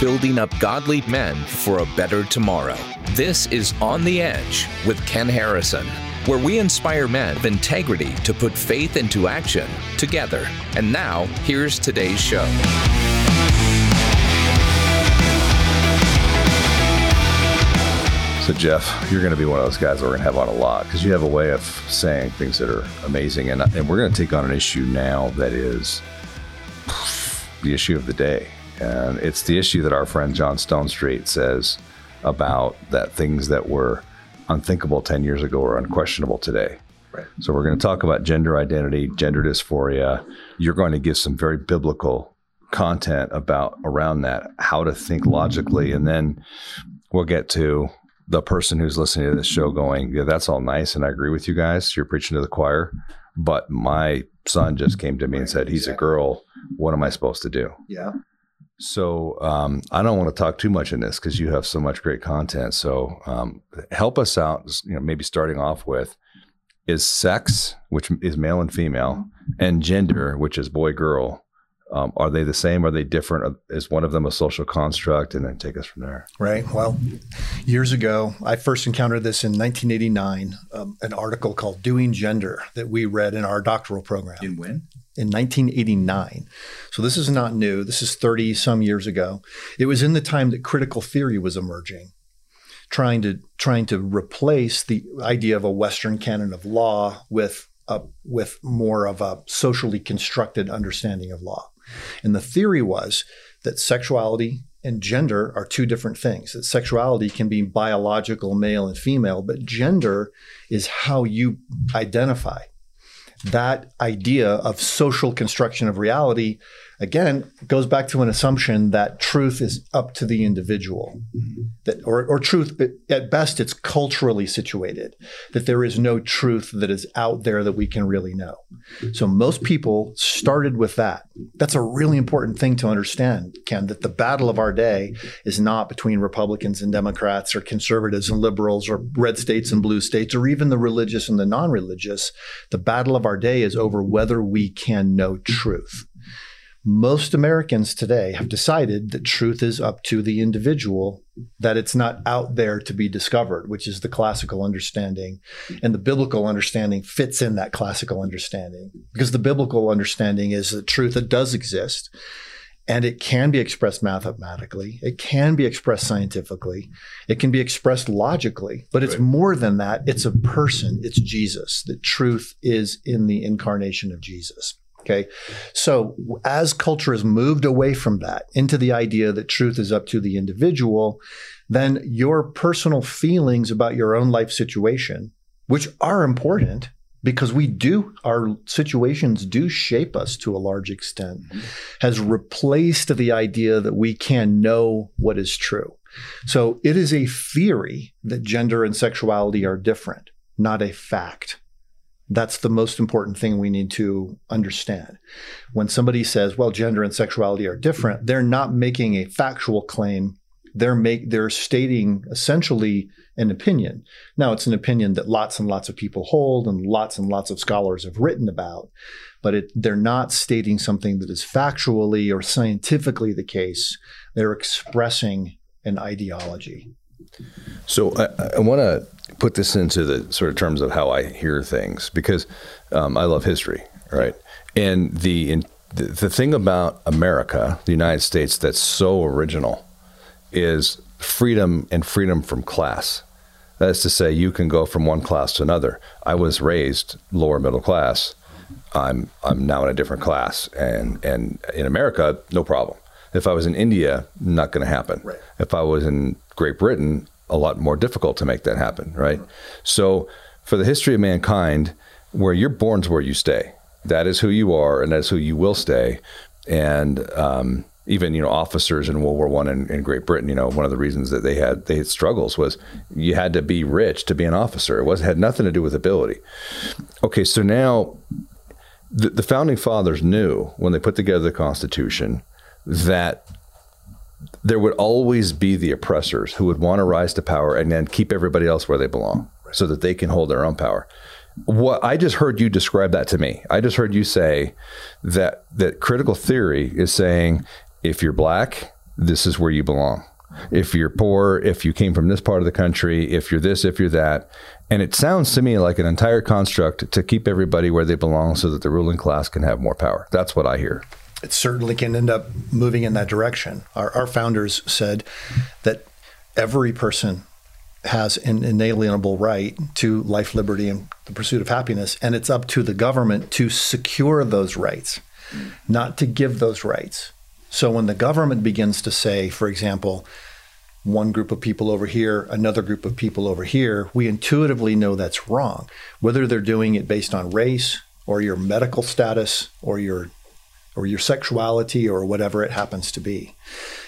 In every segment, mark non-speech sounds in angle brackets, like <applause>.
building up godly men for a better tomorrow. This is On the Edge with Ken Harrison, where we inspire men of integrity to put faith into action together. And now, here's today's show. So, Jeff, you're going to be one of those guys that we're going to have on a lot because you have a way of saying things that are amazing. And, and we're going to take on an issue now that is the issue of the day. And it's the issue that our friend John Stonestreet says about that things that were unthinkable 10 years ago are unquestionable today. Right. So, we're going to talk about gender identity, gender dysphoria. You're going to give some very biblical content about around that, how to think logically. And then we'll get to the person who's listening to this show going, yeah, that's all nice. And I agree with you guys. You're preaching to the choir. But my son just came to me and said, he's a girl. What am I supposed to do? Yeah. So um, I don't want to talk too much in this because you have so much great content. So um, help us out. You know, maybe starting off with is sex, which is male and female, and gender, which is boy girl. Um, are they the same? Are they different? Is one of them a social construct? And then take us from there. Right. Well, years ago, I first encountered this in 1989, um, an article called Doing Gender that we read in our doctoral program. In when? In 1989. So this is not new. This is 30 some years ago. It was in the time that critical theory was emerging. Trying to trying to replace the idea of a Western canon of law with a, with more of a socially constructed understanding of law. And the theory was that sexuality and gender are two different things. That sexuality can be biological, male and female, but gender is how you identify. That idea of social construction of reality again goes back to an assumption that truth is up to the individual mm-hmm. That or, or truth at best it's culturally situated that there is no truth that is out there that we can really know. So most people started with that. That's a really important thing to understand ken that the battle of our day is not between republicans and democrats or conservatives and liberals or red states and blue states or even the religious and the non-religious. The battle of our day is over whether we can know truth. Most Americans today have decided that truth is up to the individual, that it's not out there to be discovered, which is the classical understanding. And the biblical understanding fits in that classical understanding because the biblical understanding is the truth that does exist and it can be expressed mathematically. It can be expressed scientifically. It can be expressed logically but it's right. more than that. It's a person. It's jesus. The truth is in the incarnation of jesus Okay. So as culture has moved away from that into the idea that truth is up to the individual, then your personal feelings about your own life situation, which are important because we do, our situations do shape us to a large extent, mm-hmm. has replaced the idea that we can know what is true. So it is a theory that gender and sexuality are different, not a fact. That's the most important thing we need to understand. When somebody says, well, gender and sexuality are different, they're not making a factual claim. They're make they're stating essentially an opinion. Now it's an opinion that lots and lots of people hold and lots and lots of scholars have written about, but it, they're not stating something that is factually or scientifically the case. They're expressing an ideology. So I, I want to put this into the sort of terms of how I hear things because um, I love history, right? And the, in, the the thing about America, the United States, that's so original, is freedom and freedom from class. That is to say, you can go from one class to another. I was raised lower middle class. I'm I'm now in a different class, and and in America, no problem. If I was in India, not going to happen. Right. If I was in Great Britain, a lot more difficult to make that happen, right? So, for the history of mankind, where you're born is where you stay. That is who you are, and that's who you will stay. And um, even you know officers in World War One in, in, Great Britain, you know, one of the reasons that they had they had struggles was you had to be rich to be an officer. It was had nothing to do with ability. Okay, so now the, the founding fathers knew when they put together the Constitution that there would always be the oppressors who would want to rise to power and then keep everybody else where they belong so that they can hold their own power. What I just heard you describe that to me. I just heard you say that that critical theory is saying if you're black, this is where you belong. If you're poor, if you came from this part of the country, if you're this, if you're that. And it sounds to me like an entire construct to keep everybody where they belong so that the ruling class can have more power. That's what I hear. It certainly can end up moving in that direction. Our, our founders said that every person has an inalienable right to life, liberty, and the pursuit of happiness. And it's up to the government to secure those rights, not to give those rights. So when the government begins to say, for example, one group of people over here, another group of people over here, we intuitively know that's wrong. Whether they're doing it based on race or your medical status or your or your sexuality or whatever it happens to be.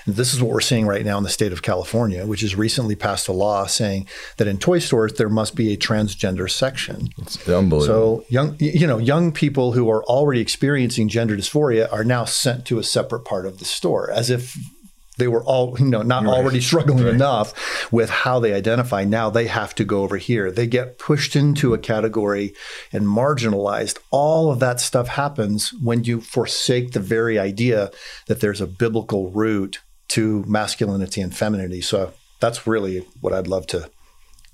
And this is what we're seeing right now in the state of California, which has recently passed a law saying that in toy stores there must be a transgender section. It's unbelievable. So young you know, young people who are already experiencing gender dysphoria are now sent to a separate part of the store as if they were all you know not right. already struggling right. enough with how they identify. Now they have to go over here. They get pushed into a category and marginalized. All of that stuff happens when you forsake the very idea that there's a biblical root to masculinity and femininity. So that's really what i'd love to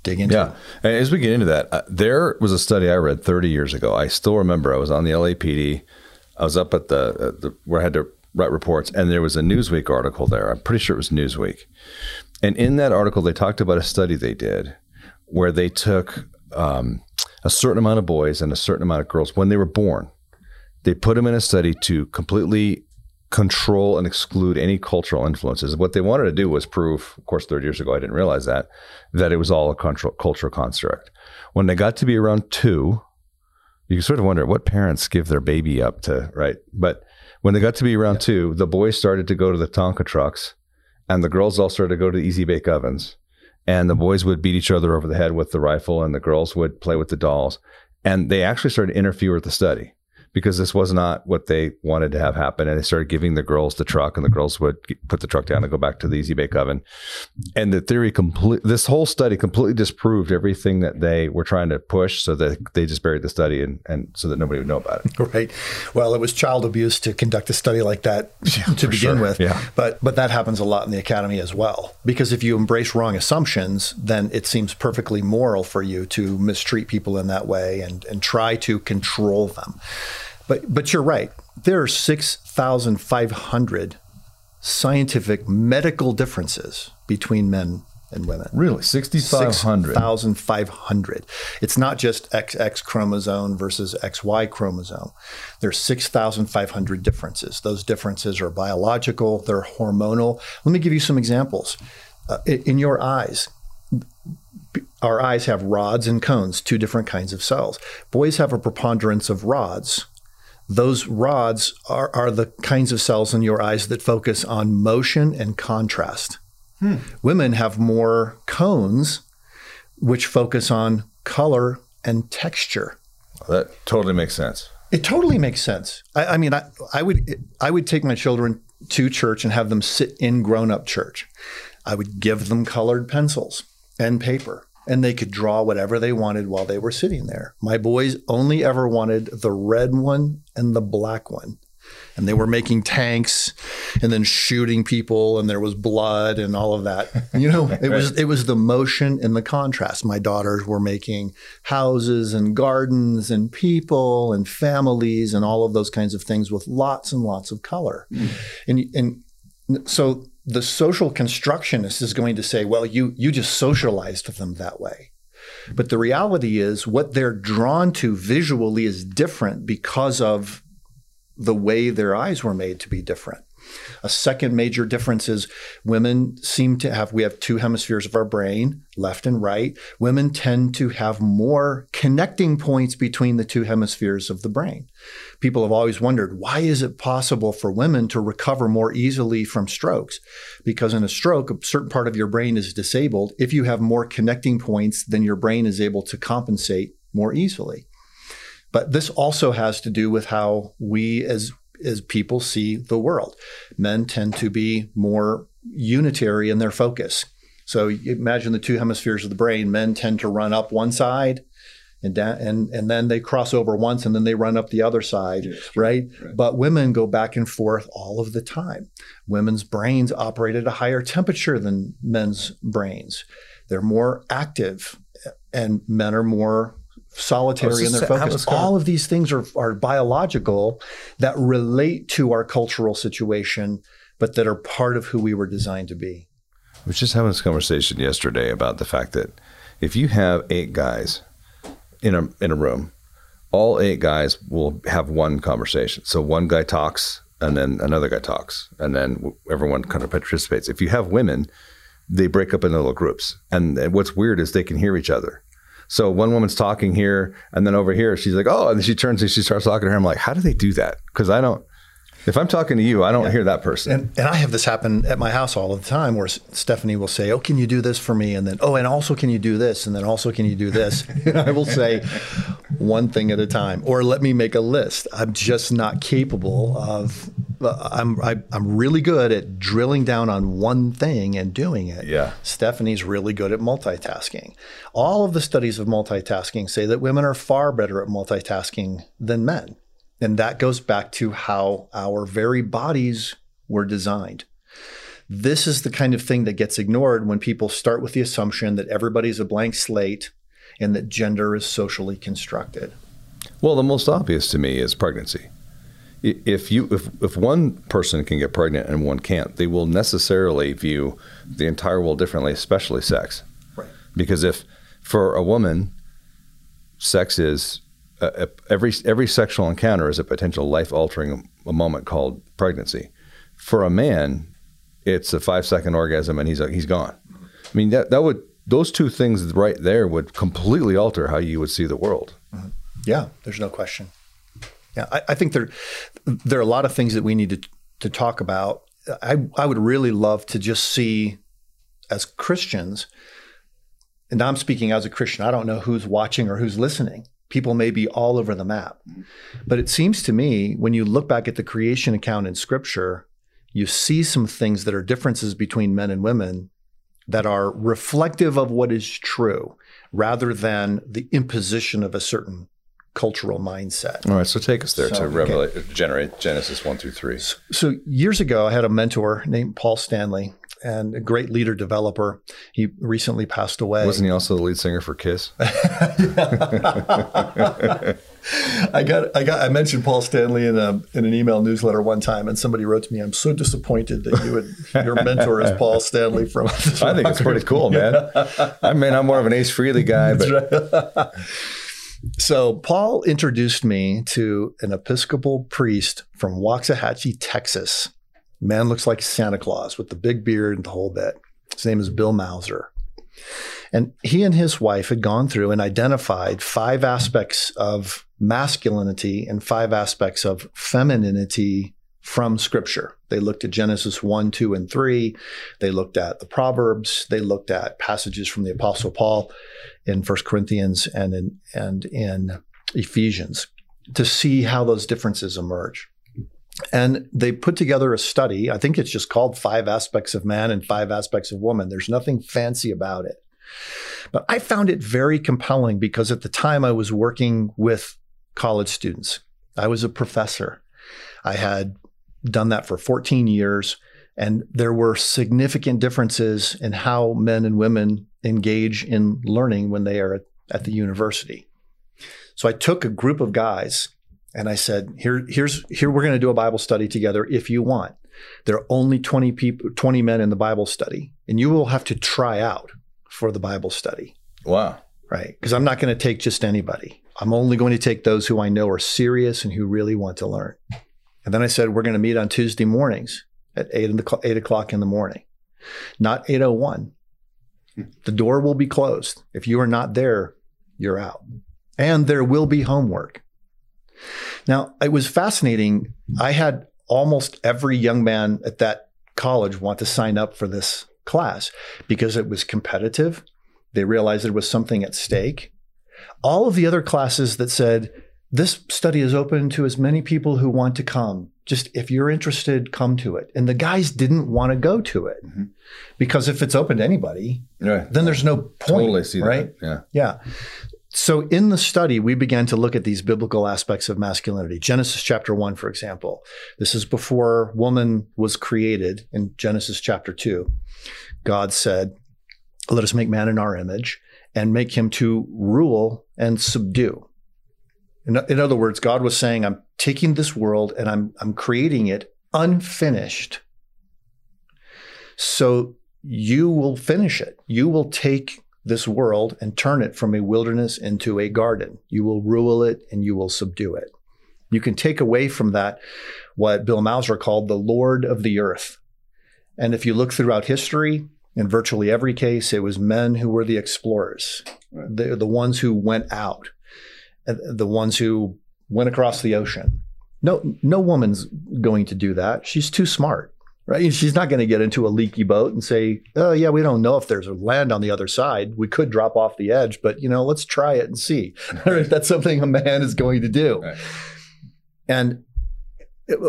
dig into. Yeah. And as we get into that uh, there was a study i read 30 years ago. I still remember i was on the lapd I was up at the, uh, the where I had to write reports, and there was a Newsweek article there. I'm pretty sure it was Newsweek. And in that article, they talked about a study they did where they took um, a certain amount of boys and a certain amount of girls when they were born. They put them in a study to completely control and exclude any cultural influences. What they wanted to do was prove, of course, 30 years ago, I didn't realize that, that it was all a cultural construct. When they got to be around two, you sort of wonder what parents give their baby up to, right? But when they got to be around yeah. two, the boys started to go to the Tonka trucks, and the girls all started to go to the easy bake ovens. And the mm-hmm. boys would beat each other over the head with the rifle, and the girls would play with the dolls. And they actually started to interfere with the study because this was not what they wanted to have happen. And they started giving the girls the truck, and the girls would put the truck down and go back to the easy bake oven. And the theory complete, this whole study completely disproved everything that they were trying to push. So that they just buried the study and, and so that nobody would know about it. <laughs> Right. Well, it was child abuse to conduct a study like that <laughs> yeah, to begin sure. with. Yeah. But but that happens a lot in the academy as well. Because if you embrace wrong assumptions, then it seems perfectly moral for you to mistreat people in that way and and try to control them. But but you're right. There are 6,500 scientific medical differences between men and women. Really? 6,500? 6,500. It's not just XX chromosome versus XY chromosome. There's 6,500 differences. Those differences are biological, they're hormonal. Let me give you some examples. Uh, in your eyes, our eyes have rods and cones, two different kinds of cells. Boys have a preponderance of rods, those rods are, are the kinds of cells in your eyes that focus on motion and contrast. Hmm. Women have more cones, which focus on color and texture. That totally makes sense. It totally makes sense. I, I mean, I, I would I would take my children to church and have them sit in grown up church. I would give them colored pencils and paper and they could draw whatever they wanted while they were sitting there. My boys only ever wanted the red one and the black one. And they were making tanks and then shooting people and there was blood and all of that. You know, it was <laughs> it was the motion and the contrast. My daughters were making houses and gardens and people and families and all of those kinds of things with lots and lots of color. Mm. And and so the social constructionist is going to say, well, you, you just socialized them that way. But the reality is, what they're drawn to visually is different because of the way their eyes were made to be different. A second major difference is women seem to have, we have two hemispheres of our brain, left and right. Women tend to have more connecting points between the two hemispheres of the brain. People have always wondered why is it possible for women to recover more easily from strokes? Because in a stroke, a certain part of your brain is disabled. If you have more connecting points, then your brain is able to compensate more easily. But this also has to do with how we as as people see the world. Men tend to be more unitary in their focus. So imagine the two hemispheres of the brain. Men tend to run up one side, and da- and and then they cross over once and then they run up the other side, right? right. But women go back and forth all of the time. Women's brains operate at a higher temperature than men's brains. They're more active, and men are more solitary in their focus. kind All of these things are, are biological that relate to our cultural situation, but that are part of who we were designed to be. I was just having this conversation yesterday about the fact that if you have eight guys in a in a room, all eight guys will have one conversation. So one guy talks, and then another guy talks, and then everyone kind of participates. If you have women, they break up into little groups, and what's weird is they can hear each other. So one woman's talking here, and then over here, she's like, "Oh," and she turns and she starts talking to her. I'm like, "How do they do that?" Because I don't. If I'm talking to you, I don't hear that person. And, and I have this happen at my house all the time where Stephanie will say, Oh, can you do this for me? And then, Oh, and also, can you do this? And then, also, can you do this? <laughs> and I will say one thing at a time, or let me make a list. I'm just not capable of, uh, I'm, I, I'm really good at drilling down on one thing and doing it. Yeah. Stephanie's really good at multitasking. All of the studies of multitasking say that women are far better at multitasking than men. And that goes back to how our very bodies were designed. This is the kind of thing that gets ignored when people start with the assumption that everybody's a blank slate and that gender is socially constructed. Well, the most obvious to me is pregnancy. If you if, if one person can get pregnant and one can't, they will necessarily view the entire world differently, especially sex. Right. Because if for a woman, sex is uh, uh, every every sexual encounter is a potential life altering a moment called pregnancy. For a man, it's a five second orgasm and he's he's gone. I mean that that would those two things right there would completely alter how you would see the world. Yeah, there's no question. Yeah, I, I think there there are a lot of things that we need to to talk about. I I would really love to just see as Christians, and I'm speaking as a Christian. I don't know who's watching or who's listening. People may be all over the map, but it seems to me when you look back at the creation account in Scripture, you see some things that are differences between men and women that are reflective of what is true, rather than the imposition of a certain cultural mindset. All right, so take us there So, to okay. Revelation, generate Genesis one through three. So years ago, I had a mentor named Paul Stanley, and a great leader developer. He recently passed away. Wasn't he also the lead singer for Kiss? <laughs> I got, I got, I mentioned Paul Stanley in a in an email newsletter one time, and somebody wrote to me, "I'm so disappointed that you would your mentor is Paul Stanley from." <laughs> I think it's pretty cool, man. I mean, I'm more of an Ace Frehley guy, but <laughs> So Paul introduced me to an Episcopal priest from Waxahachie, Texas. Man looks like Santa Claus with the big beard and the whole bit. His name is Bill Mouser. And he and his wife had gone through and identified five aspects of masculinity and five aspects of femininity from scripture. They looked at Genesis 1, 2, and 3. They looked at the Proverbs. They looked at passages from the Apostle Paul in 1 Corinthians and in, and in Ephesians to see how those differences emerge. And they put together a study. I think it's just called Five Aspects of Man and Five Aspects of Woman. There's nothing fancy about it. But I found it very compelling because at the time I was working with college students. I was a professor. I had done that for 14 years, and there were significant differences in how men and women engage in learning when they are at, at the university. So I took a group of guys and I said, "Here, here's here we're going to do a Bible study together if you want. There are only 20 people, 20 men in the Bible study, and you will have to try out for the Bible study." wow. right? Because I'm not going to take just anybody. I'm only going to take those who I know are serious and who really want to learn. And then I said, we're going to meet on Tuesday mornings at eight, in the, eight o'clock in the morning, not 801. The door will be closed. If you are not there, you're out. And there will be homework. Now, it was fascinating. I had almost every young man at that college want to sign up for this class because it was competitive. They realized there was something at stake. All of the other classes that said, this study is open to as many people who want to come. Just if you're interested, come to it. And the guys didn't want to go to it Mhm. because if it's open to anybody, Right. then there's no point. totally see right? that. Yeah. Yeah. So in the study, we began to look at these biblical aspects of masculinity. Genesis chapter one, for example. This is before woman was created in Genesis chapter two. God said, Let us make man in our image and make him to rule and subdue. In, in other words, God was saying, I'm taking this world and I'm, I'm creating it unfinished. So you will finish it. You will take this world and turn it from a wilderness into a garden. You will rule it and you will subdue it. You can take away from that what Bill Mouser called the Lord of the earth. And if you look throughout history, in virtually every case, it was men who were the explorers, right. the, the ones who went out, uh, the ones who went across the ocean. No, no woman's going to do that. She's too smart right? She's not going to get into a leaky boat and say, "Oh yeah, we don't know if there's a land on the other side. We could drop off the edge, but you know, let's try it and see." <laughs> If that's something a man is going to do. Right. And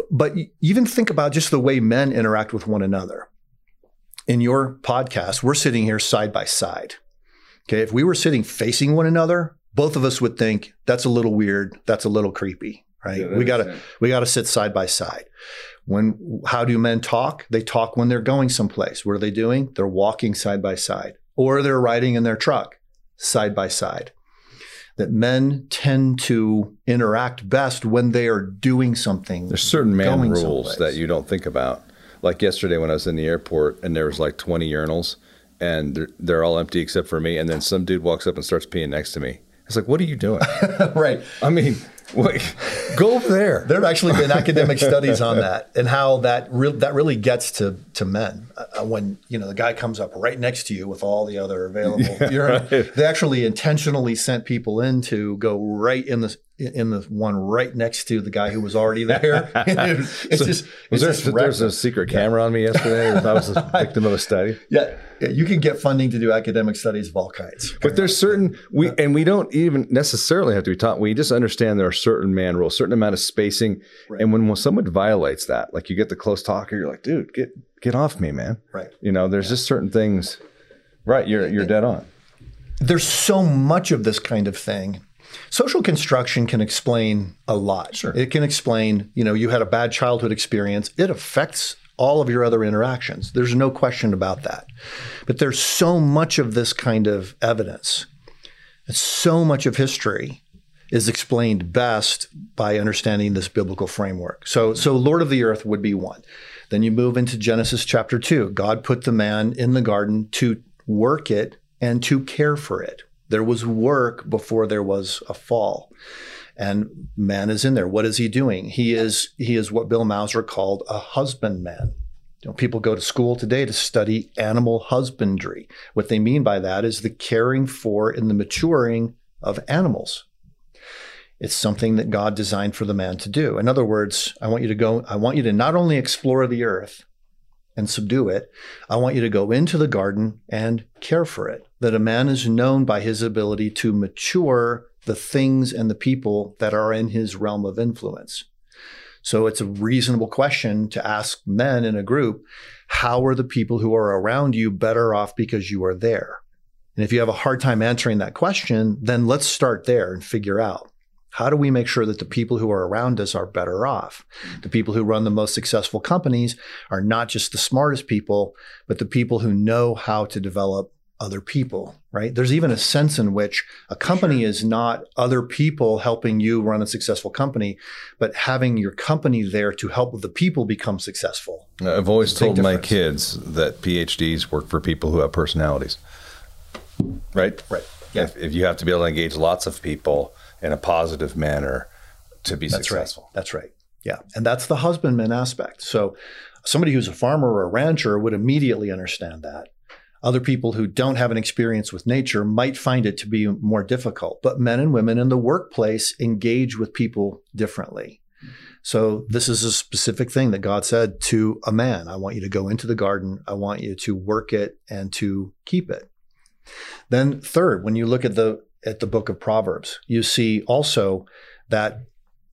but even think about just the way men interact with one another. In your podcast, we're sitting here side by side. Okay, if we were sitting facing one another, both of us would think that's a little weird, that's a little creepy, right? Yeah, we got to we got to sit side by side. When how do men talk? They talk when they're going someplace. What are they doing? They're walking side by side, or they're riding in their truck side by side. That men tend to interact best when they are doing something. There's certain man rules someplace. that you don't think about. Like yesterday when I was in the airport and there was like 20 urinals and they're, they're all empty except for me. And then some dude walks up and starts peeing next to me. It's like, what are you doing? <laughs> right. I mean, Wait, go over there. There have actually been academic studies on that and how that re- that really gets to to men uh, when you know the guy comes up right next to you with all the other available. Yeah, right. They actually intentionally sent people in to go right in the in the one right next to the guy who was already there. <laughs> <laughs> it's so, just was it's there there's a secret camera on me yesterday I was a <laughs> victim of a study? Yeah, yeah, you can get funding to do academic studies of all kinds. But there's certain we and we don't even necessarily have to be taught. We just understand there are certain man rules, certain amount of spacing, right. and when, when someone violates that, like you get the close talker, you're like, dude, get get off me, man. Right. You know, there's yeah. just certain things. Right. You're you're dead on. There's so much of this kind of thing Social construction can explain a lot. Sure. It can explain, you know, you had a bad childhood experience. It affects all of your other interactions. There's no question about that. But there's so much of this kind of evidence, so much of history is explained best by understanding this biblical framework. So, so Lord of the Earth would be one. Then you move into Genesis chapter two. God put the man in the garden to work it and to care for it. There was work before there was a fall. And man is in there. What is he doing? He is he is what Bill Mouser called a husbandman. You know, people go to school today to study animal husbandry. What they mean by that is the caring for and the maturing of animals. It's something that God designed for the man to do. In other words, I want you to go, I want you to not only explore the earth, and subdue it. I want you to go into the garden and care for it. That a man is known by his ability to mature the things and the people that are in his realm of influence. So it's a reasonable question to ask men in a group how are the people who are around you better off because you are there? And if you have a hard time answering that question, then let's start there and figure out how do we make sure that the people who are around us are better off? The people who run the most successful companies are not just the smartest people, but the people who know how to develop other people, right? There's even a sense in which a company sure. is not other people helping you run a successful company, but having your company there to help the people become successful. I've always told my kids that PhDs work for people who have personalities, right? Right. Yeah. If, if you have to be able to engage lots of people, in a positive manner to be that's successful. Right. That's right. Yeah. And that's the husbandman aspect. So somebody who's a farmer or a rancher would immediately understand that. Other people who don't have an experience with nature might find it to be more difficult. But men and women in the workplace engage with people differently. So this is a specific thing that God said to a man. I want you to go into the garden. I want you to work it and to keep it. Then third, when you look at the at the book of Proverbs. You see also that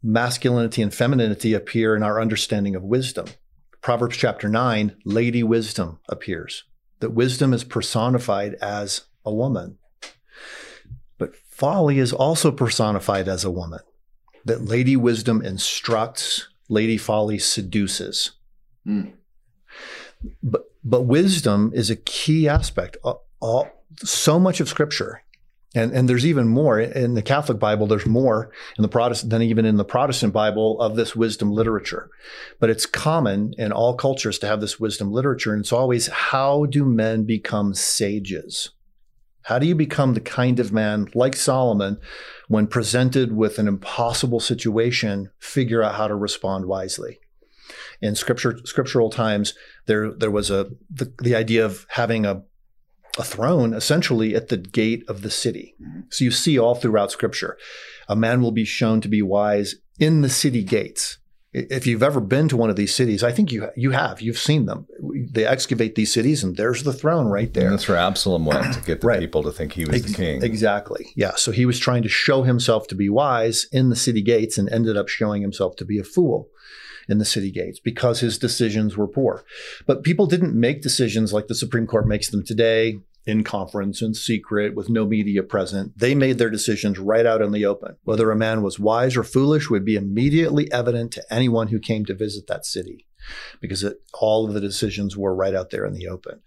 masculinity and femininity appear in our understanding of wisdom. Proverbs chapter 9, Lady Wisdom appears. That wisdom is personified as a woman. But Folly is also personified as a woman. That Lady Wisdom instructs, Lady Folly seduces. Mm. But but wisdom is a key aspect. All, all, so much of Scripture, and and there's even more in the Catholic Bible. There's more in the Protestant than even in the Protestant Bible of this wisdom literature. But it's common in all cultures to have this wisdom literature, and it's always how do men become sages? How do you become the kind of man like Solomon, when presented with an impossible situation, figure out how to respond wisely? In scripture, scriptural times, there there was a the, the idea of having a a throne essentially at the gate of the city. Mm-hmm. So you see all throughout scripture, a man will be shown to be wise in the city gates. If you've ever been to one of these cities, I think you you have. You've seen them. They excavate these cities, and there's the throne right there. And that's where Absalom went to get the Right. people to think he was the king. Exactly. Yeah. So he was trying to show himself to be wise in the city gates and ended up showing himself to be a fool in the city gates because his decisions were poor. But people didn't make decisions like the Supreme Court makes them today in conference in secret with no media present. They made their decisions right out in the open. Whether a man was wise or foolish would be immediately evident to anyone who came to visit that city because it, all of the decisions were right out there in the open.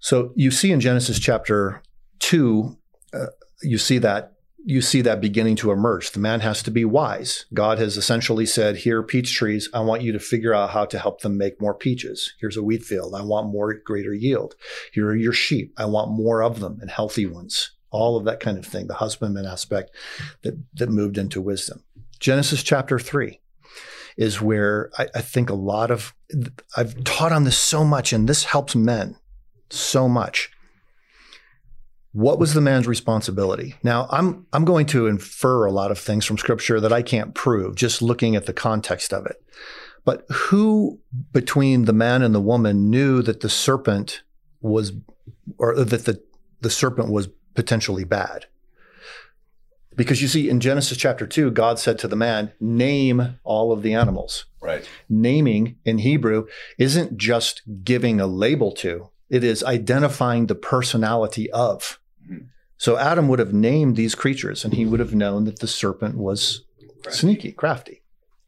So you see in Genesis chapter 2 uh, you see that you see that beginning to emerge. The man has to be wise. God has essentially said, "Here, are peach trees. I want you to figure out how to help them make more peaches. Here's a wheat field. I want more greater yield. Here are your sheep. I want more of them and healthy ones." All of that kind of thing. The husbandman aspect that that moved into wisdom. Genesis chapter three is where I, I think a lot of I've taught on this so much, and this helps men so much what was the man's responsibility now i'm i'm going to infer a lot of things from scripture that i can't prove just looking at the context of it but who between the man and the woman knew that the serpent was or that the the serpent was potentially bad because you see in genesis chapter 2 god said to the man name all of the animals right. naming in Hebrew isn't just giving a label to, it is identifying the personality of. So Adam would have named these creatures and he would have known that the serpent was sneaky, crafty.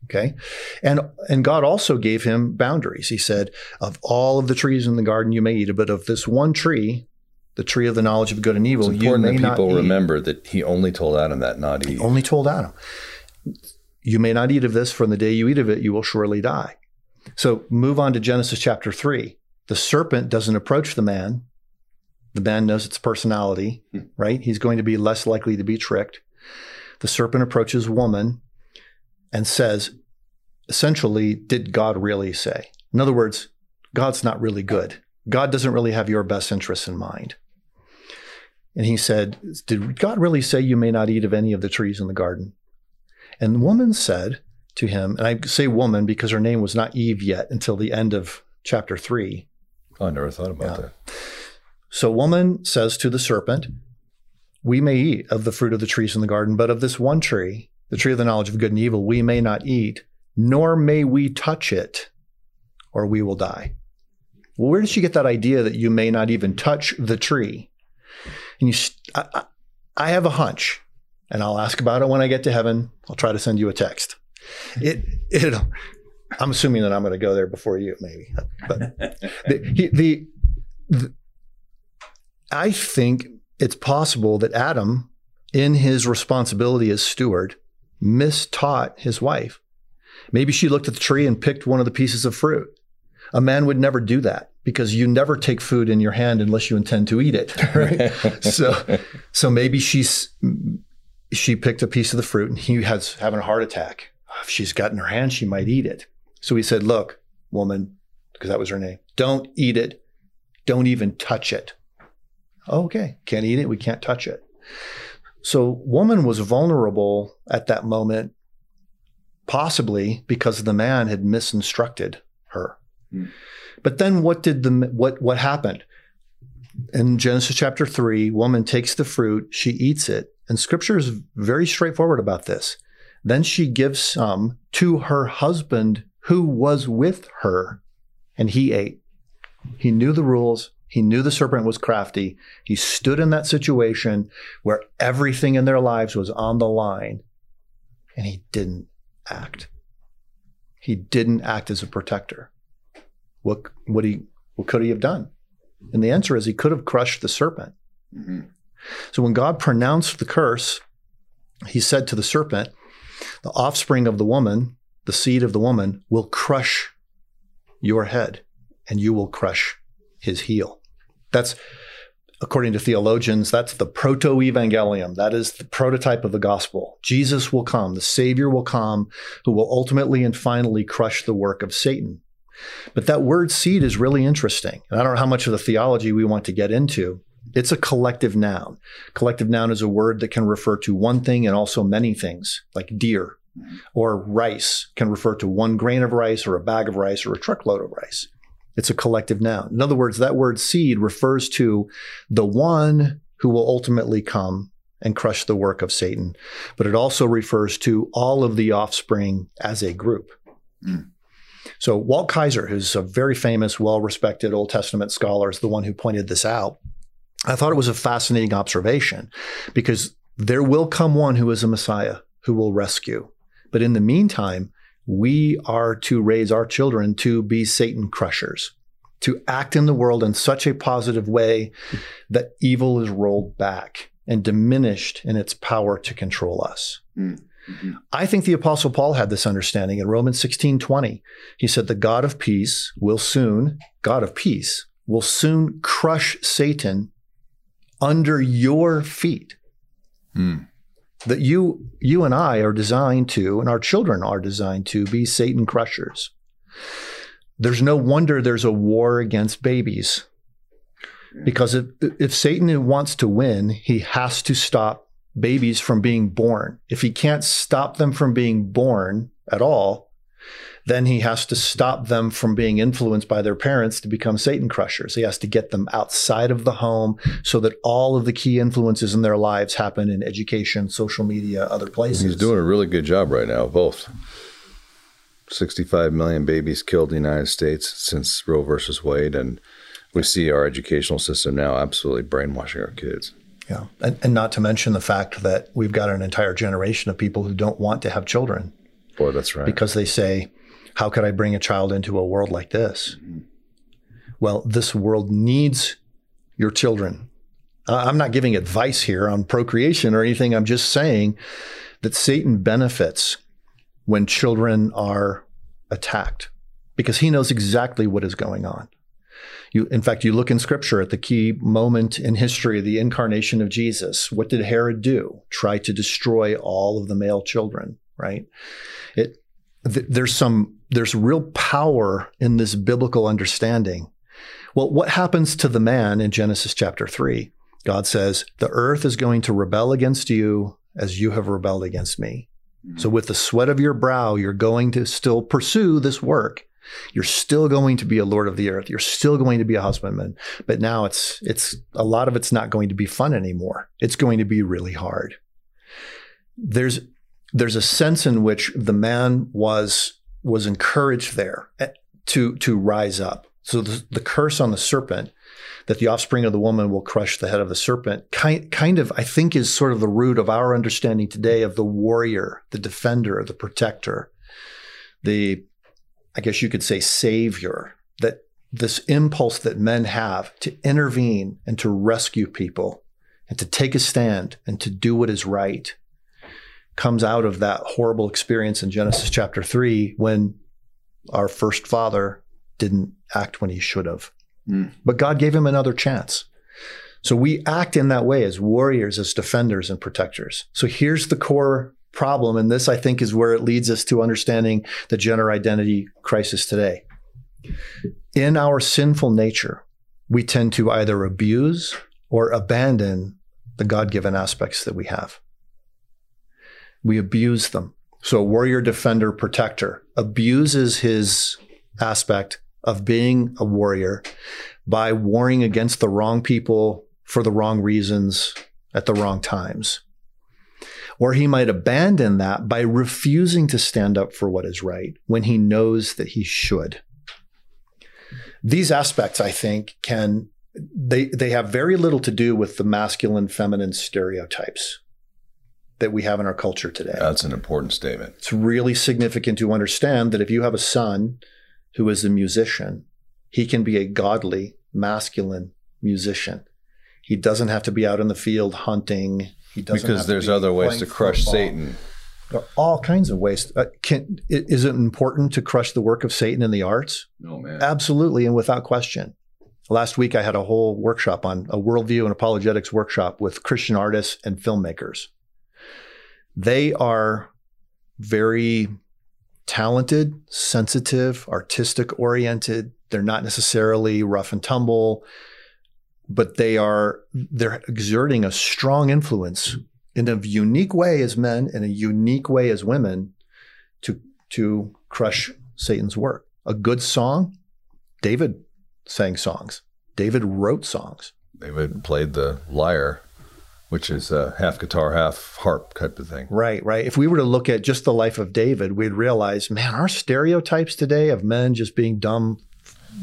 Okay. And and God also gave him boundaries. He said, Of all of the trees in the garden you may eat, but of this one tree, the tree of the knowledge of good and evil, It's you important may that not people eat. remember that he only told Adam that, not He Only told Adam, You may not eat of this, for in the day you eat of it, you will surely die. So move on to Genesis chapter 3. The serpent doesn't approach the man. The man knows its personality, hmm. right? He's going to be less likely to be tricked. The serpent approaches woman and says, essentially, did God really say? In other words, God's not really good. God doesn't really have your best interests in mind. And he said, Did God really say you may not eat of any of the trees in the garden? And the woman said to him, and I say woman because her name was not Eve yet until the end of chapter three. I never thought about Yeah. that. So woman says to the serpent, We may eat of the fruit of the trees in the garden, but of this one tree, the tree of the knowledge of good and evil, we may not eat, nor may we touch it, or we will die. Well, where did she get that idea that you may not even touch the tree? And you, I- I have a hunch, and I'll ask about it when I get to heaven. I'll try to send you a text. It, it, I'm assuming that I'm going to go there before you, maybe. But the, the, the, I think it's possible that Adam, in his responsibility as steward, mistaught his wife. Maybe she looked at the tree and picked one of the pieces of fruit. A man would never do that because you never take food in your hand unless you intend to eat it. <laughs> Right? so, so maybe she's she picked a piece of the fruit and he has having a heart attack. If she's got in her hand, she might eat it. So he said, "Look, woman, because that was her name. Don't eat it. Don't even touch it." Okay, can't eat it. We can't touch it. So, woman was vulnerable at that moment, possibly because the man had misinstructed her. Hmm. But then, what did the what what happened? In Genesis chapter three, woman takes the fruit, she eats it, and Scripture is very straightforward about this. Then she gives some to her husband who was with her, and he ate. He knew the rules. He knew the serpent was crafty. He stood in that situation where everything in their lives was on the line, and he didn't act. He didn't act as a protector. What would he? What could he have done? And the answer is he could have crushed the serpent. Mm-hmm. So when God pronounced the curse, he said to the serpent, The offspring of the woman, the seed of the woman, will crush your head, and you will crush his heel. That's, according to theologians, that's the proto evangelium. That is the prototype of the gospel. Jesus will come, the Savior will come, who will ultimately and finally crush the work of Satan. But that word seed is really interesting. And I don't know how much of the theology we want to get into. It's a collective noun. Collective noun is a word that can refer to one thing and also many things, like deer, or rice can refer to one grain of rice or a bag of rice or a truckload of rice. It's a collective noun. In other words, that word seed refers to the one who will ultimately come and crush the work of Satan, but it also refers to all of the offspring as a group. Mm. So Walt Kaiser, who's a very famous, well-respected Old Testament scholar, is the one who pointed this out. I thought it was a fascinating observation because there will come one who is a Messiah who will rescue. But in the meantime, we are to raise our children to be Satan crushers, to act in the world in such a positive way that evil is rolled back and diminished in its power to control us. Mm-hmm. I think the apostle Paul had this understanding in Romans 16, 20. He said, the God of peace will soon, God of peace, will soon crush Satan under your feet. Mm that you you and I are designed to, and our children are designed to be Satan crushers. There's no wonder there's a war against babies. Because if, if Satan wants to win, he has to stop babies from being born. If he can't stop them from being born at all, then he has to stop them from being influenced by their parents to become Satan crushers. He has to get them outside of the home so that all of the key influences in their lives happen in education, social media, other places. He's doing a really good job right now, both. 65 million babies killed in the United States since Roe versus Wade. And we see our educational system now absolutely brainwashing our kids. Yeah. And, and not to mention the fact that we've got an entire generation of people who don't want to have children. Boy, that's right. Because they say, how could I bring a child into a world like this? Mm-hmm. Well, this world needs your children. I'm not giving advice here on procreation or anything. I'm just saying that Satan benefits when children are attacked because he knows exactly what is going on. You, in fact, you look in scripture at the key moment in history, the incarnation of Jesus. What did Herod do? Try to destroy all of the male children, right? It, th- there's some there's real power in this biblical understanding. Well, what happens to the man in Genesis chapter 3? God says, The earth is going to rebel against you as you have rebelled against me. Mm-hmm. So, with the sweat of your brow, you're going to still pursue this work. You're still going to be a lord of the earth. You're still going to be a husbandman. But now it's it's a lot of it's not going to be fun anymore. It's going to be really hard. There's there's a sense in which the man was was encouraged there eh, to to rise up. So the, the curse on the serpent that the offspring of the woman will crush the head of the serpent kind, kind of i think is sort of the root of our understanding today of the warrior the defender the protector the i guess you could say savior that this impulse that men have to intervene and to rescue people and to take a stand and to do what is right comes out of that horrible experience in Genesis chapter 3 when our first father didn't act when he should have. Mm. But God gave him another chance. So we act in that way as warriors, as defenders and protectors. So here's the core problem. And this, I think, is where it leads us to understanding the gender identity crisis today. In our sinful nature, we tend to either abuse or abandon the God given aspects that we have we abuse them. So, a warrior, defender, protector abuses his aspect of being a warrior by warring against the wrong people for the wrong reasons at the wrong times. Or he might abandon that by refusing to stand up for what is right when he knows that he should. These aspects, I think, can they they have very little to do with the masculine feminine stereotypes that we have in our culture today. That's an important statement. It's really significant to understand that if you have a son who is a musician, he can be a godly, masculine musician. He doesn't have to be out in the field hunting. He doesn't because there's other ways to crush football. Satan. There are all kinds of ways. Uh, can, is it important to crush the work of Satan in the arts? No, man. Absolutely, and without question. Last week, I had a whole workshop on a worldview and apologetics workshop with Christian artists and filmmakers. They are very talented, sensitive, artistic oriented. They're not necessarily rough and tumble, but they are they're exerting a strong influence in a unique way as men in a unique way as women to to crush Satan's work. A good song, David sang songs. David wrote songs. David played the lyre which is a half guitar, half harp type of thing. Right, right. If we were to look at just the life of David, we'd realize, man, our stereotypes today of men just being dumb.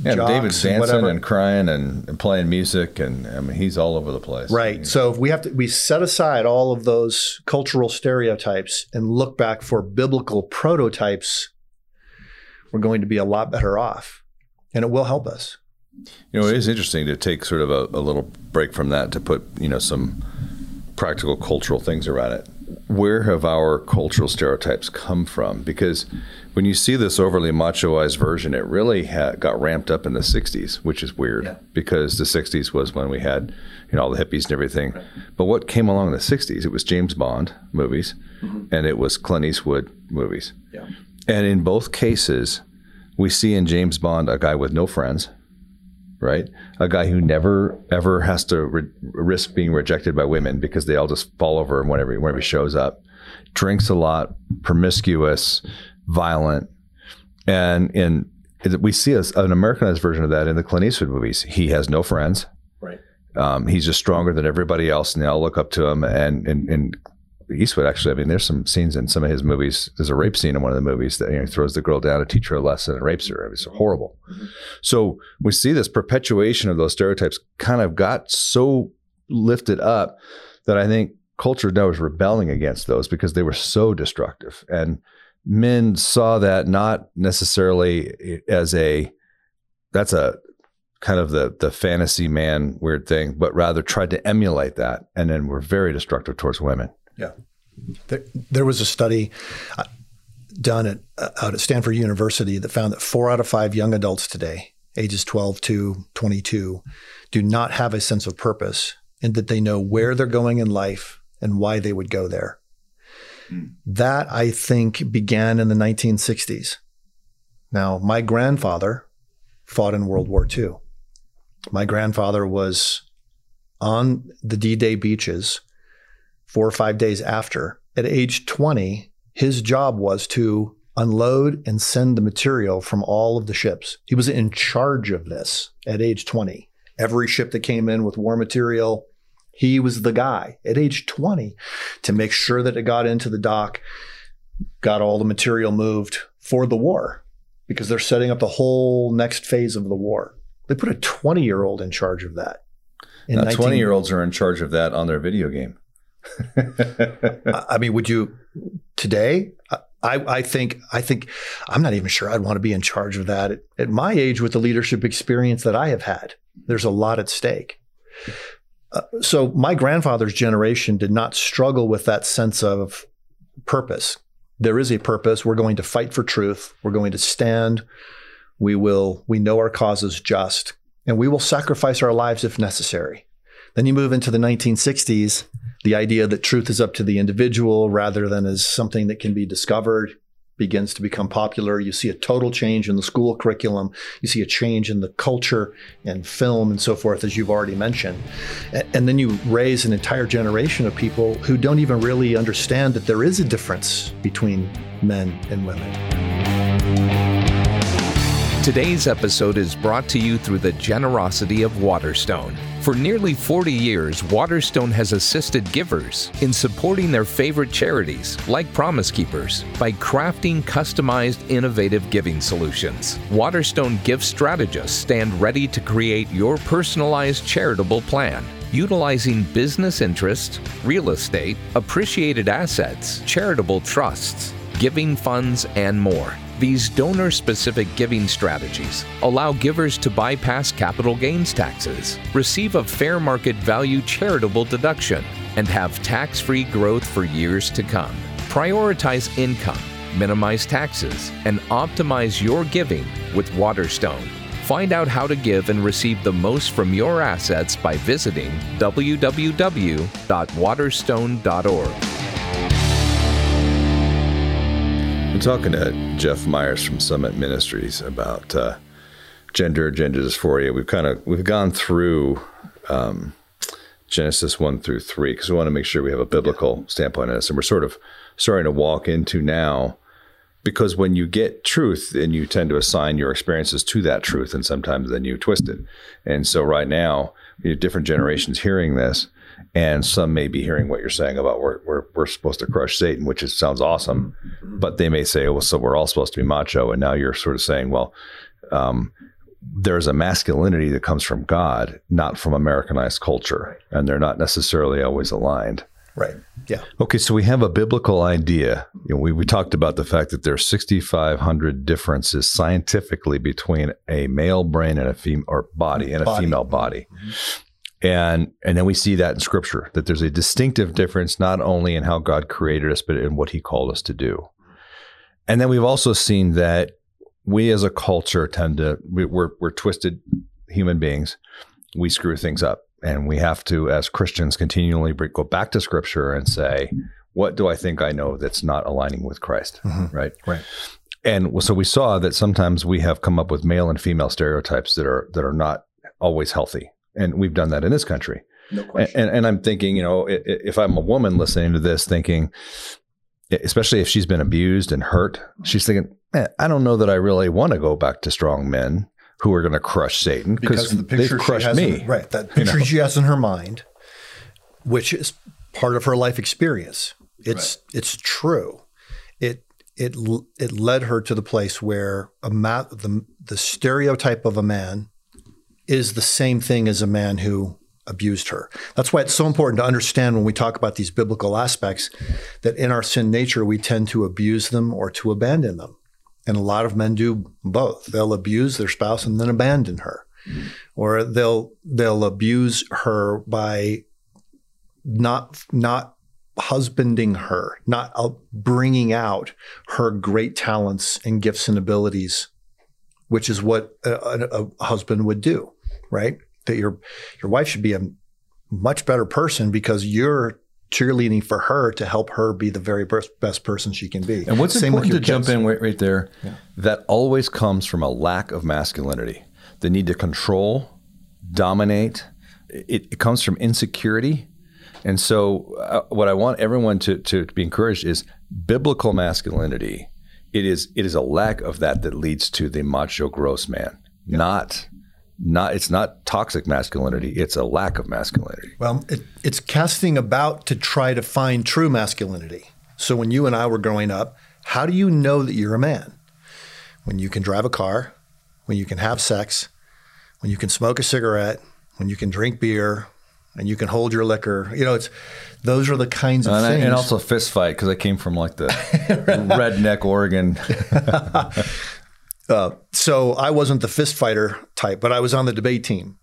Yeah, David's dancing and, and crying and, and, playing music, and I mean, he's all over the place. Right. I mean, so if we have to, we set aside all of those cultural stereotypes and look back for biblical prototypes, we're going to be a lot better off, and it will help us. You know, it is interesting to take sort of a, a little break from that to put, you know, some practical cultural things around it. Where have our cultural stereotypes come from? Because when you see this overly machoized version, it really ha- got ramped up in the 60s, which is weird yeah. because the 60s was when we had you know all the hippies and everything. Right. But what came along in the 60s? It was James Bond movies mm-hmm. and it was Clint Eastwood movies. Yeah. And in both cases, we see in James Bond a guy with no friends right? A guy who never ever has to re- risk being rejected by women because they all just fall over him whenever whenever he shows up. Drinks a lot, promiscuous, violent, and in we see a, an Americanized version of that in the Clint Eastwood movies. He has no friends. Right. Um, he's just stronger than everybody else, and they all look up to him. And and, and Eastwood actually, I mean, there's some scenes in some of his movies. There's a rape scene in one of the movies that you know, throws the girl down to teach her a lesson and rapes her. It's horrible. Mm-hmm. So we see this perpetuation of those stereotypes kind of got so lifted up that I think culture now is rebelling against those because they were so destructive. And men saw that not necessarily as a that's a kind of the the fantasy man weird thing, but rather tried to emulate that, and then were very destructive towards women. Yeah. There, there was a study uh, done at, uh, out at Stanford University that found that four out of five young adults today, ages 12 to 22, do not have a sense of purpose and that they know where they're going in life and why they would go there. Mm. That, I think, began in the 1960s. Now, my grandfather fought in World War II. My grandfather was on the D Day beaches four or five days after. At age 20, his job was to unload and send the material from all of the ships. He was in charge of this at age 20. Every ship that came in with war material, he was the guy at age 20 to make sure that it got into the dock, got all the material moved for the war because they're setting up the whole next phase of the war. They put a 20 year old in charge of that. Now, 20 year olds are in charge of that on their video game. I mean, would you today? I, I think I think I'm not even sure I'd want to be in charge of that at, at my age with the leadership experience that I have had. There's a lot at stake. Uh, so my grandfather's generation did not struggle with that sense of purpose. There is a purpose. We're going to fight for truth. We're going to stand. We will. We know our cause is just, and we will sacrifice our lives if necessary. Then you move into the 1960s the idea that truth is up to the individual rather than as something that can be discovered begins to become popular. You see a total change in the school curriculum. You see a change in the culture and film and so forth, as you've already mentioned. And then you raise an entire generation of people who don't even really understand that there is a difference between men and women. Today's episode is brought to you through the generosity of Waterstone For nearly 40 years, Waterstone has assisted givers in supporting their favorite charities, like Promise Keepers, by crafting customized, innovative giving solutions. Waterstone gift strategists stand ready to create your personalized charitable plan utilizing business interests, real estate, appreciated assets, charitable trusts, giving funds, and more. These donor specific giving strategies allow givers to bypass capital gains taxes, receive a fair market value charitable deduction, and have tax free growth for years to come. Prioritize income, minimize taxes, and optimize your giving with Waterstone. Find out how to give and receive the most from your assets by visiting www.waterstone.org. talking to Jeff Myers from Summit Ministries about uh, gender, gender dysphoria. We've kind of we've gone through um, Genesis one through three because we want to make sure we have a biblical standpoint on this, and we're sort of starting to walk into now because when you get truth and you tend to assign your experiences to that truth and sometimes then you twist it and so right now you have different generations hearing this and some may be hearing what you're saying about we're, we're, we're supposed to crush satan which is, sounds awesome but they may say well so we're all supposed to be macho and now you're sort of saying well um, there's a masculinity that comes from god not from americanized culture and they're not necessarily always aligned Right. Yeah. Okay, so we have a biblical idea. You know, we, we talked about the fact that there's 6,500 differences scientifically between a male brain and a female or body and a Body. female body. And and then we see that in scripture that there's a distinctive difference not only in how God created us but in what he called us to do. And then we've also seen that we as a culture tend to we, we're we're twisted human beings. We screw things up and we have to as Christians continually go back to scripture and say what do I think I know that's not aligning with Christ, mm-hmm. right? Right. And so we saw that sometimes we have come up with male and female stereotypes that are that are not always healthy, and we've done that in this country. No And, and, and I'm thinking, you know, if I'm a woman listening to this, thinking, especially if she's been abused and hurt, she's thinking, "Eh, I don't know that I really want to go back to strong men who are going to crush Satan because the they've picture she crushed has me. in, right that picture she has in her mind which is part of her life experience. It's it's true. It it it led her to the place where a ma- the the stereotype of a man is the same thing as a man who abused her. That's why it's so important to understand when we talk about these biblical aspects that in our sin nature we tend to abuse them or to abandon them. And a lot of men do both. They'll abuse their spouse and then abandon her. Or they'll they'll abuse her by not not husbanding her, not bringing out her great talents and gifts and abilities, which is what a, a husband would do, right? That your your wife should be a much better person because you're cheerleading for her to help her be the very best, best person she can be. And what's the Same important to your jump in right, right there, that always comes from a lack of masculinity. The need to control, dominate. It, it comes from insecurity. And so, uh, what I want everyone to, to be encouraged is biblical masculinity. It is it is a lack of that that leads to the macho, gross man. Not not it's not toxic masculinity. It's a lack of masculinity. Well, it, it's casting about to try to find true masculinity. So when you and I were growing up, how do you know that you're a man? When you can drive a car, when you can have sex, when you can smoke a cigarette, when you can drink beer, and you can hold your liquor. You know, it's those are the kinds of And, I- things. and also fist fight because I came from like the <laughs> redneck Oregon. <laughs> Uh, so I wasn't the fist fighter type, but I was on the debate team,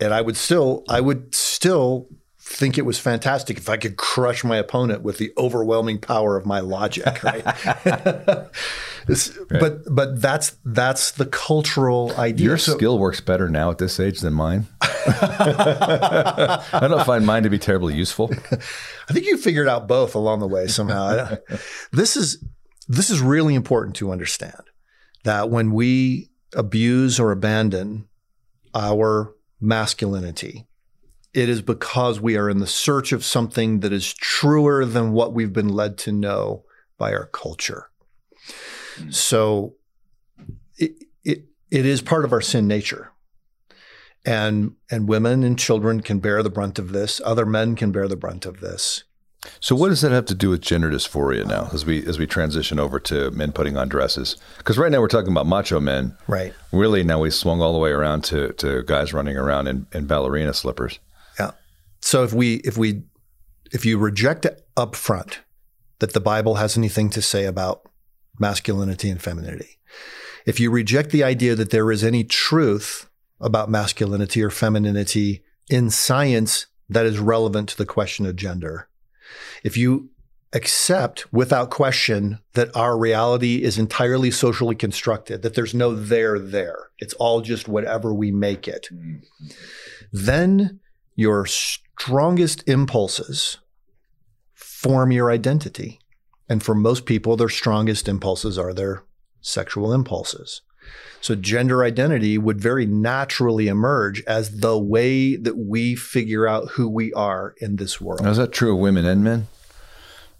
and I would still, I would still think it was fantastic if I could crush my opponent with the overwhelming power of my logic. <laughs> Right. <laughs> This- But but that's that's the cultural idea. Your So- skill works better now at this age than mine. I don't find mine to be terribly useful. <laughs> I think you figured out both along the way somehow. this is this is really important to understand that when we abuse or abandon our masculinity, it is because we are in the search of something that is truer than what we've been led to know by our culture. Hmm. So it, it, it is part of our sin nature. and and women and children can bear the brunt of this. Other men can bear the brunt of this. So what does that have to do with gender dysphoria now as we as we transition over to men putting on dresses? Because right now we're talking about macho men. Right. Really now we swung all the way around to, to guys running around in, in ballerina slippers. Yeah. So if we if we if you reject up front that the Bible has anything to say about masculinity and femininity, if you reject the idea that there is any truth about masculinity or femininity in science that is relevant to the question of gender, if you accept without question that our reality is entirely socially constructed, that there's no there there, it's all just whatever we make it, mm-hmm. then your strongest impulses form your identity. And for most people, their strongest impulses are their sexual impulses. So gender identity would very naturally emerge as the way that we figure out who we are in this world. Now, is that true of women and men?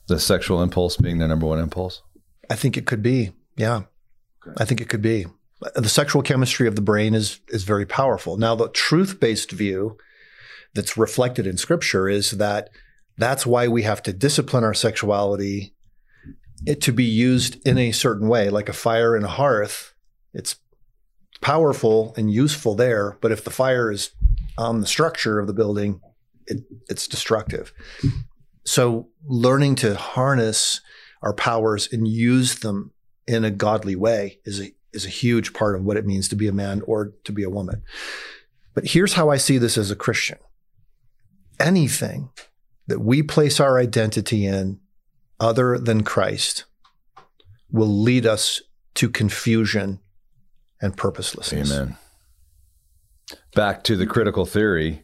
The sexual impulse being their number one impulse? I think it could be. Yeah. Okay. I think it could be. The sexual chemistry of the brain is is very powerful. Now the truth-based view that's reflected in scripture is that that's why we have to discipline our sexuality it to be used in a certain way, like a fire in a hearth. It's powerful and useful there, but if the fire is on the structure of the building, it, it's destructive. So, learning to harness our powers and use them in a godly way is a is a huge part of what it means to be a man or to be a woman. But here's how I see this as a Christian. Anything that we place our identity in other than Christ will lead us to confusion and purposelessness. Amen. Back to the critical theory,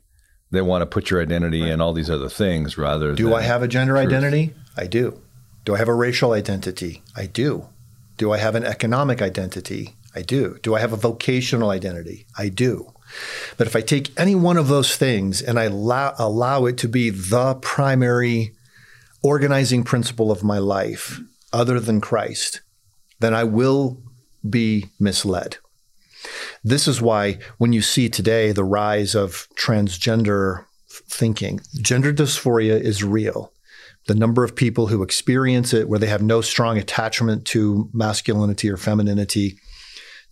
they want to put your identity right. in all these other things rather than do I have a gender truth. identity? I do. Do I have a racial identity? I do. Do I have an economic identity? I do. Do I have a vocational identity? I do. But if I take any one of those things and I allow, allow it to be the primary organizing principle of my life other than Christ, then I will be misled. This is why when you see today the rise of transgender thinking, gender dysphoria is real. The number of people who experience it where they have no strong attachment to masculinity or femininity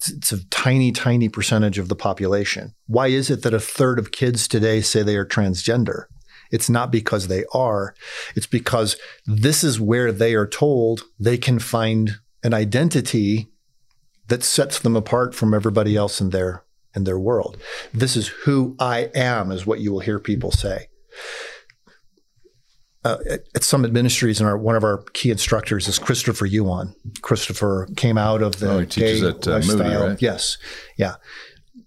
it's, a tiny, tiny percentage of the population. Why is it that a third of kids today say they are transgender? It's not because they are, it's because this is where they are told they can find an identity that sets them apart from everybody else in their in their world. This is who I am, is what you will hear people say uh, at Summit Ministries, and our, one of our key instructors is Christopher Yuan. Christopher came out of the oh, he teaches at uh, Moody, right? Yes, yeah,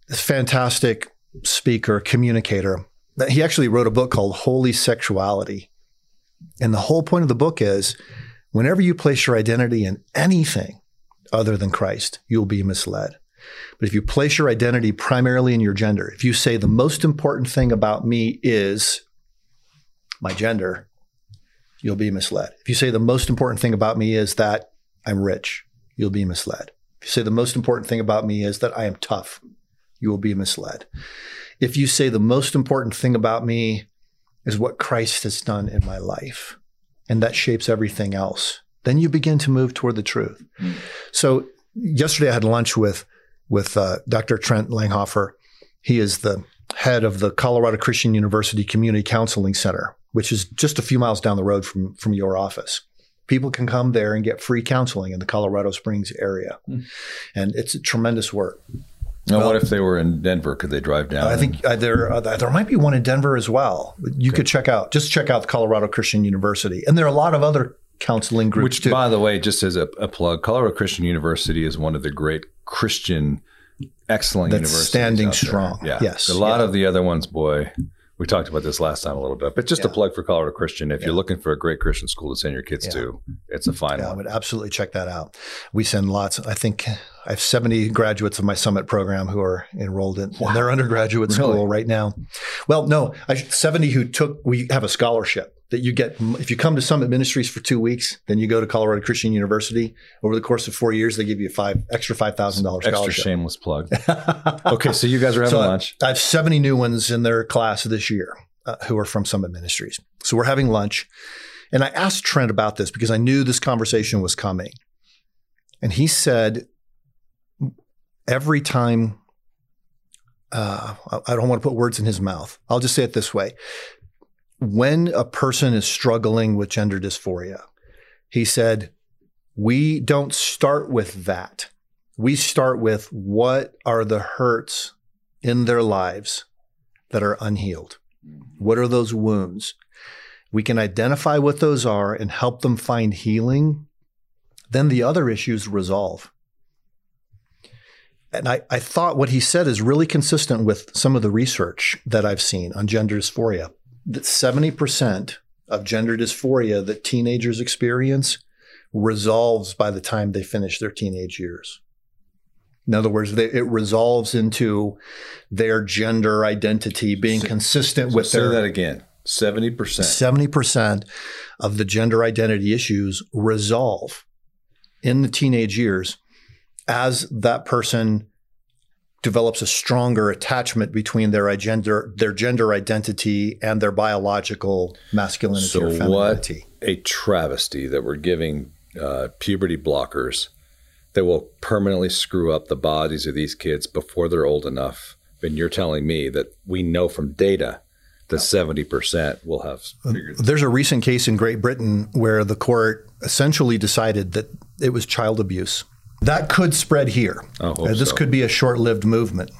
fantastic speaker, communicator. He actually wrote a book called Holy Sexuality, and the whole point of the book is, whenever you place your identity in anything other than Christ, you'll be misled. But if you place your identity primarily in your gender, if you say the most important thing about me is my gender, you'll be misled. If you say the most important thing about me is that I'm rich, you'll be misled. If you say the most important thing about me is that I am tough, you will be misled. If you say the most important thing about me is what Christ has done in my life, and that shapes everything else, then you begin to move toward the truth. Mm. So yesterday I had lunch with with uh, Dr. Trent Langhofer. He is the head of the Colorado Christian University Community Counseling Center, which is just a few miles down the road from, from your office. People can come there and get free counseling in the Colorado Springs area. Mm. And it's a tremendous work. Now, well, what if they were in Denver? Could they drive down? I think uh, there uh, there might be one in Denver as well. You okay. could check out just check out the Colorado Christian University, and there are a lot of other counseling groups. Which, too. by the way, just as a, a, plug, Colorado Christian University is one of the great Christian excellent That's universities standing strong. Yeah. Yes. A lot yeah. of the other ones, boy, we talked about this last time a little bit, but just yeah. a plug for Colorado Christian. If yeah. you're looking for a great Christian school to send your kids to, it's a fine yeah, one. I would absolutely check that out. We send lots. I think I have 70 graduates of my summit program who are enrolled in, wow. in their undergraduate school really? right now. Well, no, I, 70 who took, we have a scholarship that you get if you come to Summit Ministries for two weeks, then you go to Colorado Christian University. Over the course of four years, they give you five extra five thousand dollars Extra shameless plug. <laughs> okay, so you guys are having so lunch. I have seventy new ones in their class this year uh, who are from Summit Ministries. So we're having lunch, and I asked Trent about this because I knew this conversation was coming, and he said every time. Uh, I don't want to put words in his mouth. I'll just say it this way when a person is struggling with gender dysphoria, he said, we don't start with that. We start with what are the hurts in their lives that are unhealed? What are those wounds? We can identify what those are and help them find healing. Then the other issues resolve. And I, I thought what he said is really consistent with some of the research that I've seen on gender dysphoria that 70% of gender dysphoria that teenagers experience resolves by the time they finish their teenage years. In other words, they, it resolves into their gender identity being so, consistent so with say their. that again. 70%. 70% of the gender identity issues resolve in the teenage years as that person develops a stronger attachment between their gender their gender identity and their biological masculinity so or femininity. What a travesty that we're giving uh, puberty blockers that will permanently screw up the bodies of these kids before they're old enough. And you're telling me that we know from data that 70% will have. There's a recent case in Great Britain where the court essentially decided that it was child abuse that could spread here. Uh, this so. could be a short lived movement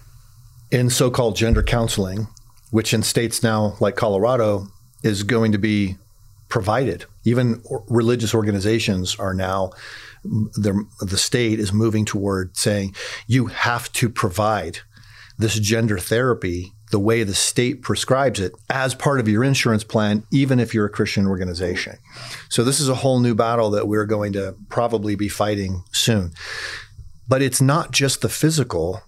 in so called gender counseling, which in states now like Colorado is going to be provided. Even religious organizations are now, the state is moving toward saying you have to provide this gender therapy the way the state prescribes it as part of your insurance plan, even if you're a Christian organization. So, this is a whole new battle that we're going to probably be fighting soon. But it's not just the physical,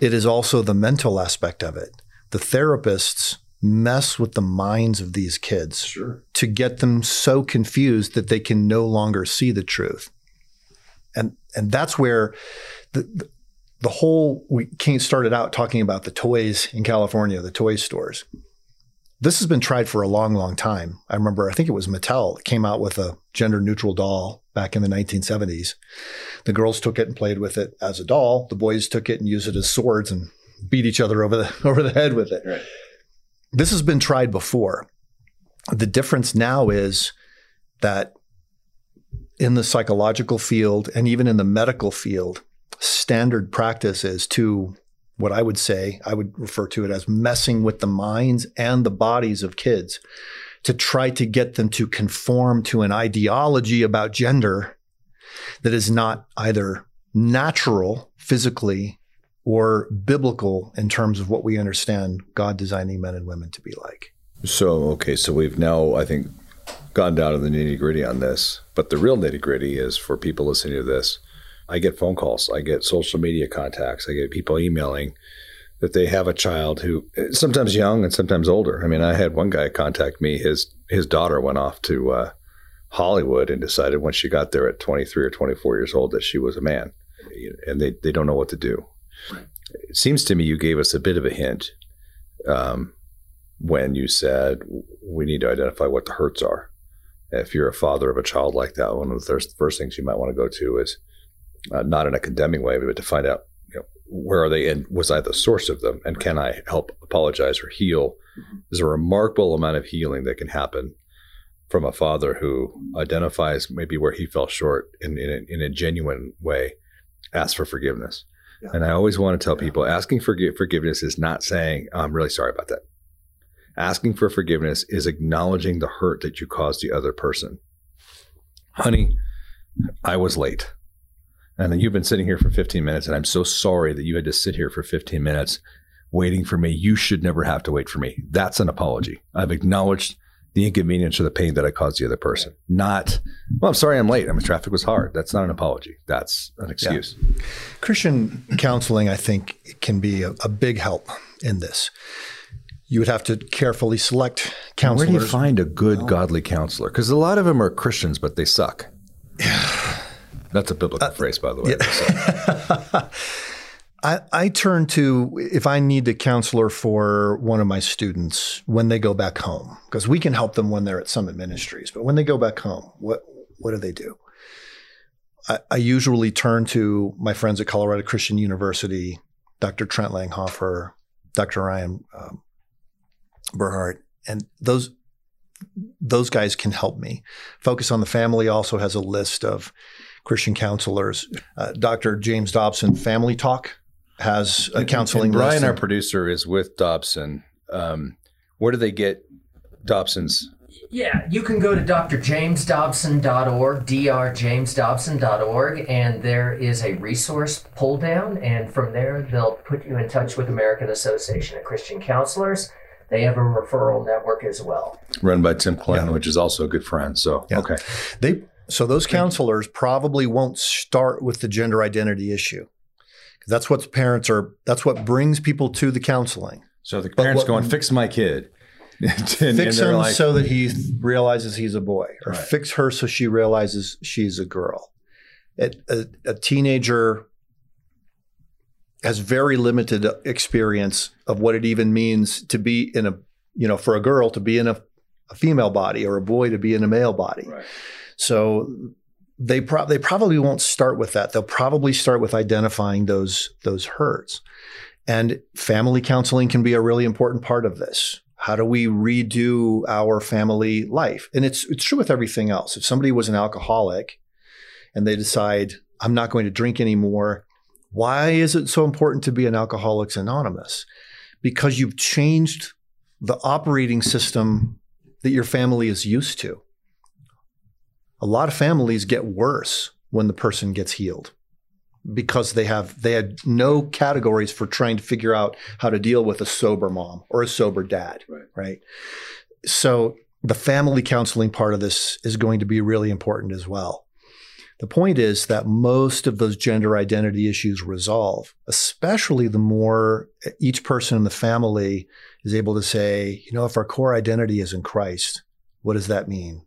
it is also the mental aspect of it. The therapists mess with the minds of these kids sure. to get them so confused that they can no longer see the truth. And, and that's where the, the whole we started out talking about the toys in California, the toy stores. This has been tried for a long, long time. I remember, I think it was Mattel that came out with a gender neutral doll back in the 1970s. The girls took it and played with it as a doll. The boys took it and used it as swords and beat each other over the <laughs> over the head with it. Right. This has been tried before. The difference now is that in the psychological field and even in the medical field, standard practice is to what I would say, I would refer to it as messing with the minds and the bodies of kids to try to get them to conform to an ideology about gender that is not either natural physically or biblical in terms of what we understand God designing men and women to be like. So, okay, so we've now, I think, gone down to the nitty gritty on this, but the real nitty gritty is for people listening to this I get phone calls, I get social media contacts, I get people emailing that they have a child who sometimes young and sometimes older. I mean, I had one guy contact me. His his daughter went off to uh, Hollywood and decided when she got there at 23 or 24 years old that she was a man, and they they don't know what to do. It seems to me you gave us a bit of a hint um, when you said we need to identify what the hurts are. If you're a father of a child like that, one of the first things you might want to go to is uh, not in a condemning way, but to find out you know, where are they and was I the source of them and can I help apologize or heal? Mm-hmm. There's a remarkable amount of healing that can happen from a father who identifies maybe where he fell short in, in, a, in a genuine way, asks for forgiveness. Yeah. And I always want to tell yeah. people asking for forgiveness is not saying, oh, I'm really sorry about that. Asking for forgiveness is acknowledging the hurt that you caused the other person. Honey, I was late. And you've been sitting here for 15 minutes, and I'm so sorry that you had to sit here for 15 minutes waiting for me. You should never have to wait for me. That's an apology. I've acknowledged the inconvenience or the pain that I caused the other person. Not, well, I'm sorry I'm late. I mean, traffic was hard. That's not an apology. That's an excuse. Yeah. Christian counseling, I think, can be a, a big help in this. you would have to carefully select counselors. Where do you find a good godly counselor? Because a lot of them are Christians, but they suck. That's a biblical uh, phrase, by the way. Yeah. <laughs> I, I turn to if I need a counselor for one of my students when they go back home, because we can help them when they're at Summit Ministries, but when they go back home, what what do they do? I, I usually turn to my friends at Colorado Christian University, Dr. Trent Langhofer, Dr. Ryan um, and those those guys can help me. Focus on the Family also has a list of Christian counselors. Uh, Dr. James Dobson, Family Talk has a counseling. And Brian, list. our producer, is with Dobson. Um, where do they get Dobson's? Yeah, you can go to drjamesdobson.org, drjamesdobson.org, and there is a resource pull down, and from there they'll put you in touch with American Association of Christian Counselors. They have a referral network as well, run by Tim Clinton, yeah. which is also a good friend. So yeah. okay, they so those counselors probably won't start with the gender identity issue. That's what parents are. That's what brings people to the counseling. So the parents what, going, "Fix my kid." <laughs> and, fix him like, so that he realizes he's a boy, or right. fix her so she realizes she's a girl. a, a teenager has very limited experience of what it even means to be in a, you know, for a girl to be in a, a female body or a boy to be in a male body. Right. So they pro- they probably won't start with that. They'll probably start with identifying those those hurts. And family counseling can be a really important part of this. How do we redo our family life? And it's it's true with everything else. If somebody was an alcoholic and they decide I'm not going to drink anymore, why is it so important to be an Alcoholics Anonymous? Because you've changed the operating system that your family is used to a lot of families get worse when the person gets healed because they have they had no categories for trying to figure out how to deal with a sober mom or a sober dad right, right? so the family counseling part of this is going to be really important as well the point is that most of those gender identity issues resolve especially the more each person in the family is able to say you know if our core identity is in christ what does that mean?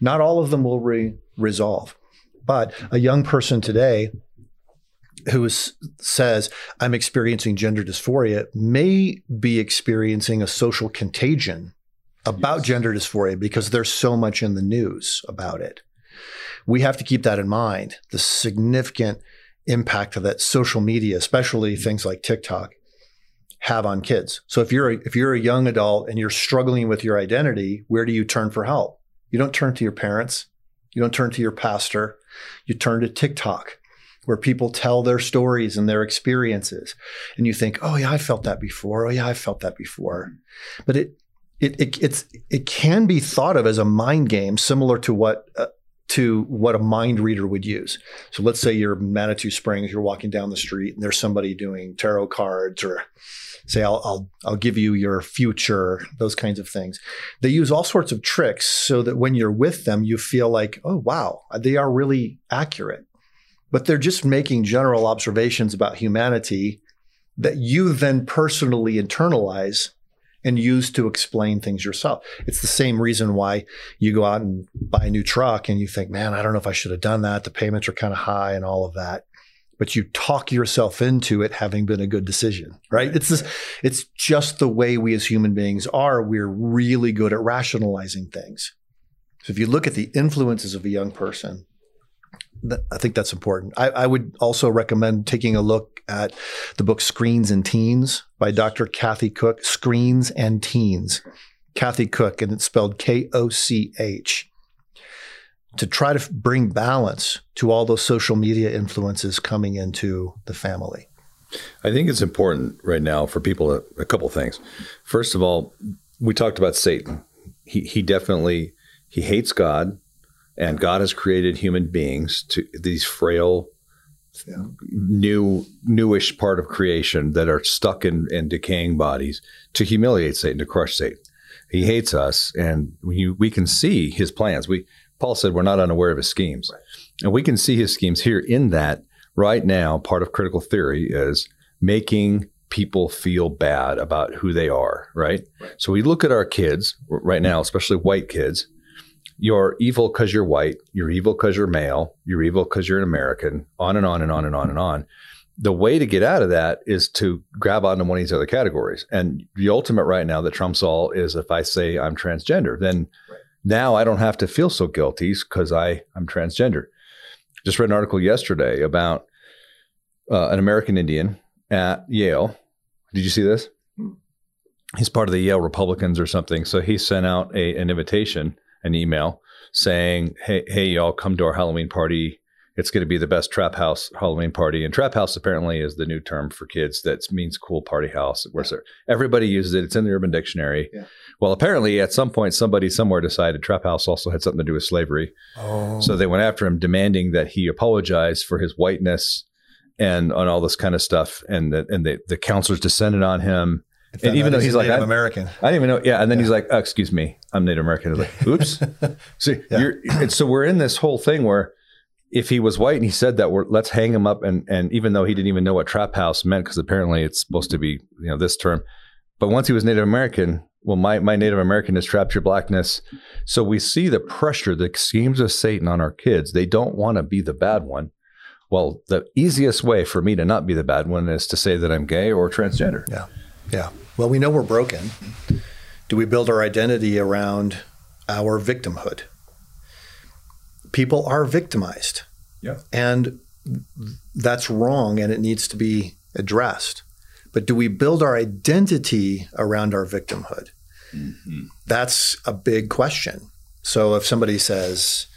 Not all of them will re- resolve, but a young person today who is, says, I'm experiencing gender dysphoria may be experiencing a social contagion about yes. gender dysphoria because there's so much in the news about it. We have to keep that in mind the significant impact of that social media, especially things like TikTok, have on kids. So if you're a, if you're a young adult and you're struggling with your identity, where do you turn for help? You don't turn to your parents. You don't turn to your pastor. You turn to TikTok where people tell their stories and their experiences. And you think, "Oh yeah, I felt that before. Oh yeah, I felt that before." But it it, it it's it can be thought of as a mind game similar to what uh, to what a mind reader would use. So let's say you're Manitou Springs, you're walking down the street and there's somebody doing tarot cards or say I'll, I'll I'll give you your future, those kinds of things. They use all sorts of tricks so that when you're with them, you feel like, oh wow, they are really accurate. But they're just making general observations about humanity that you then personally internalize and use to explain things yourself. It's the same reason why you go out and buy a new truck and you think, man, I don't know if I should have done that. The payments are kind of high and all of that but you talk yourself into it having been a good decision, right? It's this, it's just the way we as human beings are. We're really good at rationalizing things. So if you look at the influences of a young person, I think that's important. I, I, would also recommend taking a look at the book Screens and Teens by Dr. Kathy Koch. Screens and Teens. Kathy Koch, and it's spelled K O C H to try to bring balance to all those social media influences coming into the family? I think it's important right now for people a, a couple things. First of all, we talked about Satan. He he definitely he hates God, and God has created human beings to these frail, yeah. new newish part of creation that are stuck in, in decaying bodies to humiliate Satan, to crush Satan. He hates us, and we, we can see his plans. We Paul said we're not unaware of his schemes. Right. And we can see his schemes here in that right now, part of critical theory is making people feel bad about who they are, right? So we look at our kids right now, especially white kids. You're evil because you're white. You're evil because you're male. You're evil because you're an American. On and on and on and on and on. The way to get out of that is to grab onto one of these other categories. And the ultimate right now that trumps all is if I say I'm transgender, then now I don't have to feel so guilty because I I'm transgender. Just read an article yesterday about uh, an American Indian at Yale. Did you see this? He's part of the Yale Republicans or something. So he sent out a, an invitation, an email saying, "Hey, hey, y'all, come to our Halloween party. It's going to be the best trap house Halloween party." And trap house apparently is the new term for kids. That means cool party house. Where yeah. everybody uses it. It's in the Urban Dictionary. Yeah. Well, apparently, at some point, somebody somewhere decided trap house also had something to do with slavery. Oh. So they went after him, demanding that he apologize for his whiteness and on all this kind of stuff. And the, and the, the counselors descended on him. And even though he's like Native American, I didn't even know. Yeah, and then yeah. he's like, oh, "Excuse me, I'm Native American." like, "Oops." <laughs> so yeah. so we're in this whole thing where if he was white and he said that, we're let's hang him up. And and even though he didn't even know what trap house meant, because apparently it's supposed to be you know this term, but once he was Native American, well, my my Native American has trapped your blackness. So we see the pressure, the schemes of Satan on our kids. They don't want to be the bad one. Well, the easiest way for me to not be the bad one is to say that I'm gay or transgender. Yeah. Yeah. Well, we know we're broken. Do we build our identity around our victimhood? People are victimized. Yeah. And that's wrong and it needs to be addressed. But do we build our identity around our victimhood? Mm-hmm. That's a big question. So if somebody says,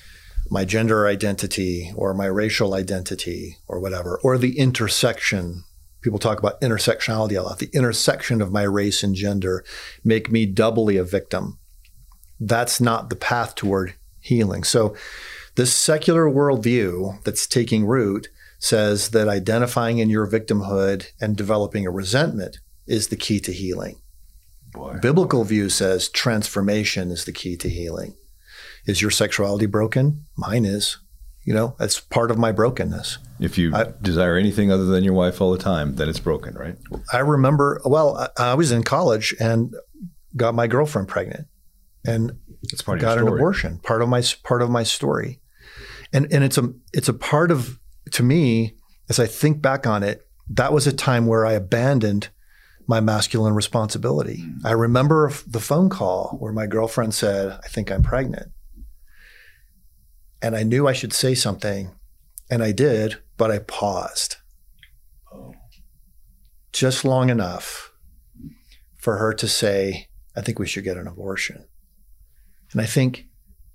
my gender identity or my racial identity or whatever, or the intersection. People talk about intersectionality a lot. The intersection of my race and gender make me doubly a victim. That's not the path toward healing. So, this secular worldview that's taking root says that identifying in your victimhood and developing a resentment is the key to healing. Boy. Biblical view says transformation is the key to healing. Is your sexuality broken? Mine is. You know, that's part of my brokenness. If you I, desire anything other than your wife all the time, then it's broken, right? I remember, well, I, I was in college and got my girlfriend pregnant and part got an abortion. Part of my part of my story, and and it's a it's a part of to me as I think back on it. That was a time where I abandoned my masculine responsibility. Mm. I remember the phone call where my girlfriend said, "I think I'm pregnant," and I knew I should say something, and I did, but I paused. Oh. Just long enough for her to say, I think we should get an abortion. And I think,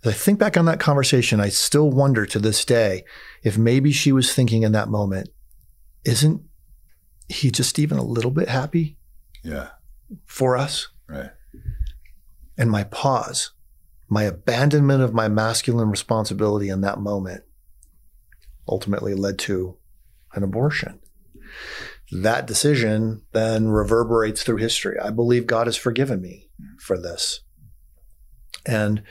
as I think back on that conversation, I still wonder to this day if maybe she was thinking in that moment, isn't he just even a little bit happy? Yeah. For us? Right. And my pause my abandonment of my masculine responsibility in that moment ultimately led to an abortion. That decision then reverberates through history. I believe God has forgiven me for this. And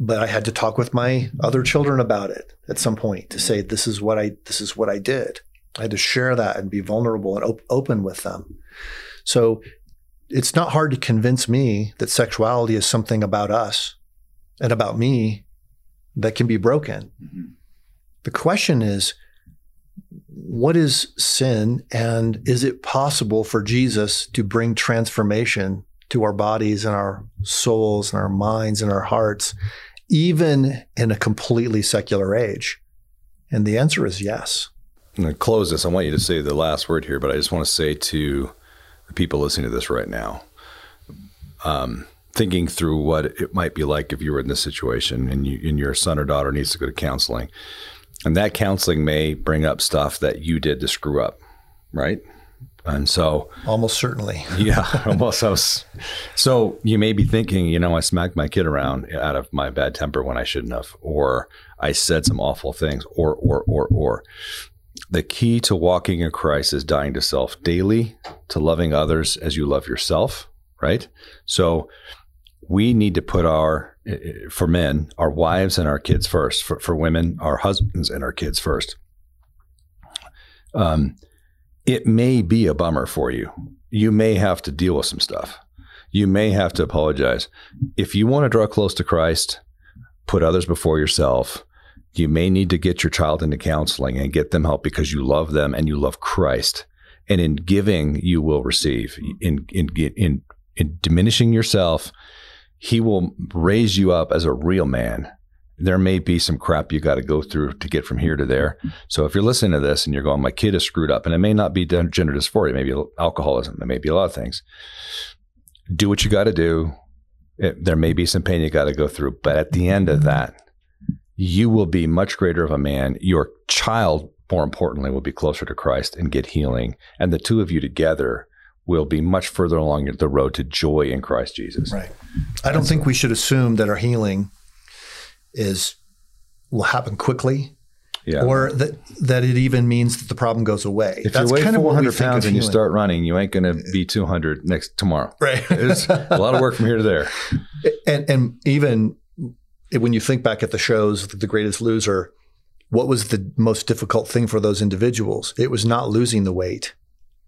but I had to talk with my other children about it at some point to say this is what I this is what I did. I had to share that and be vulnerable and op- open with them. So it's not hard to convince me that sexuality is something about us and about me that can be broken. Mm-hmm. The question is, what is sin and is it possible for Jesus to bring transformation to our bodies and our souls and our minds and our hearts, even in a completely secular age? And the answer is yes. I'm going to close this. I want you to say the last word here, but I just want to say to the people listening to this right now, um, thinking through what it might be like if you were in this situation and, you, and your son or daughter needs to go to counseling. And that counseling may bring up stuff that you did to screw up, right? And so, almost certainly, <laughs> yeah, almost. So, so you may be thinking, you know, I smacked my kid around out of my bad temper when I shouldn't have, or I said some awful things, or, or, or, or the key to walking in Christ is dying to self daily, to loving others as you love yourself, right? So we need to put our, for men, our wives and our kids first. For, for women, our husbands and our kids first. Um, it may be a bummer for you. You may have to deal with some stuff. You may have to apologize. If you want to draw close to Christ, put others before yourself. You may need to get your child into counseling and get them help because you love them and you love Christ. And in giving, you will receive. In in in in diminishing yourself, He will raise you up as a real man there may be some crap you got to go through to get from here to there. So if you're listening to this and you're going, my kid is screwed up, and it may not be gender dysphoria, it may be alcoholism, it may be a lot of things. Do what you got to do. It, there may be some pain you got to go through, but at the end of that, you will be much greater of a man. Your child, more importantly, will be closer to Christ and get healing, and the two of you together will be much further along the road to joy in Christ Jesus. Right. I don't think we should assume that our healing is will happen quickly. Yeah. Or that that it even means that the problem goes away. If That's you weigh kind 400 pounds and you start running, you ain't going to be 200 next tomorrow. Right. <laughs> It's a lot of work from here to there. And and even when you think back at the shows, The Greatest Loser, what was the most difficult thing for those individuals? It was not losing the weight.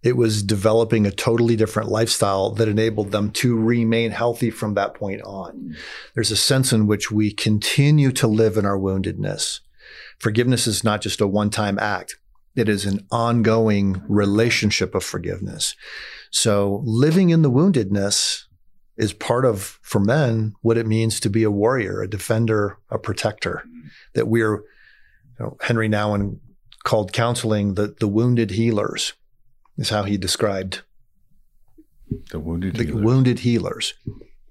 It was developing a totally different lifestyle that enabled them to remain healthy from that point on. There's a sense in which we continue to live in our woundedness. Forgiveness is not just a one time act, it is an ongoing relationship of forgiveness. So living in the woundedness is part of, for men, what it means to be a warrior, a defender, a protector. That we're, you know, Henri Nouwen called counseling the, the wounded healers is how he described the wounded the wounded healers.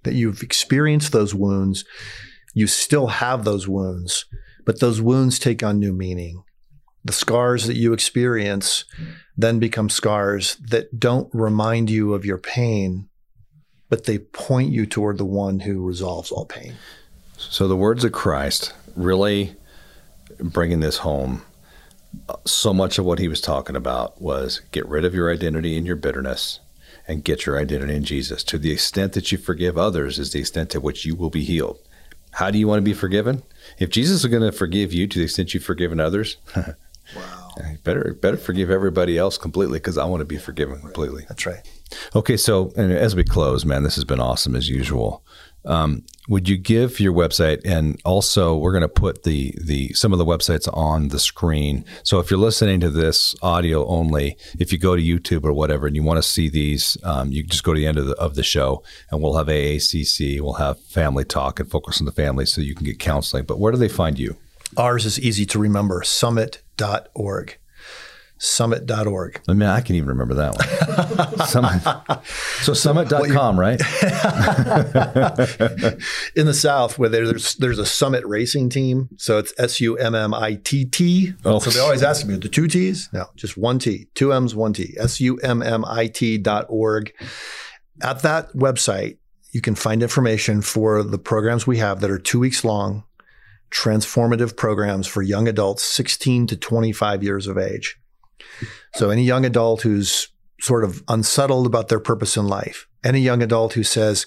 That you've experienced those wounds, you still have those wounds, but those wounds take on new meaning. The scars that you experience then become scars that don't remind you of your pain, but they point you toward the one who resolves all pain. So the words of Christ really bringing this home so much of what he was talking about was get rid of your identity in your bitterness and get your identity in Jesus. To the extent that you forgive others is the extent to which you will be healed. How do you want to be forgiven? If Jesus is going to forgive you to the extent you've forgiven others, <laughs> wow. better better forgive everybody else completely because I want to be forgiven completely. That's right. Okay, so as we close, man, this has been awesome as usual. Um, would you give your website and also we're going to put the the some of the websites on the screen. So if you're listening to this audio only if you go to youtube or whatever and you want to see these um, you just go to the end of the, of the show and we'll have aacc we'll have family talk and focus on the family so you can get counseling. But where do they find you? Ours is easy to remember summit.org summit.org. I mean, I can even remember that one. <laughs> summit. So summit.com, right? <laughs> In the South, where there's there's a summit racing team. So it's S U M M I T T. Oh. So they always ask me, the two T's? No, just one T. Two M's, one T. S U M M I T dot org. At that website, you can find information for the programs we have that are two weeks long, transformative programs for young adults 16 to 25 years of age. So any young adult who's sort of unsettled about their purpose in life, any young adult who says,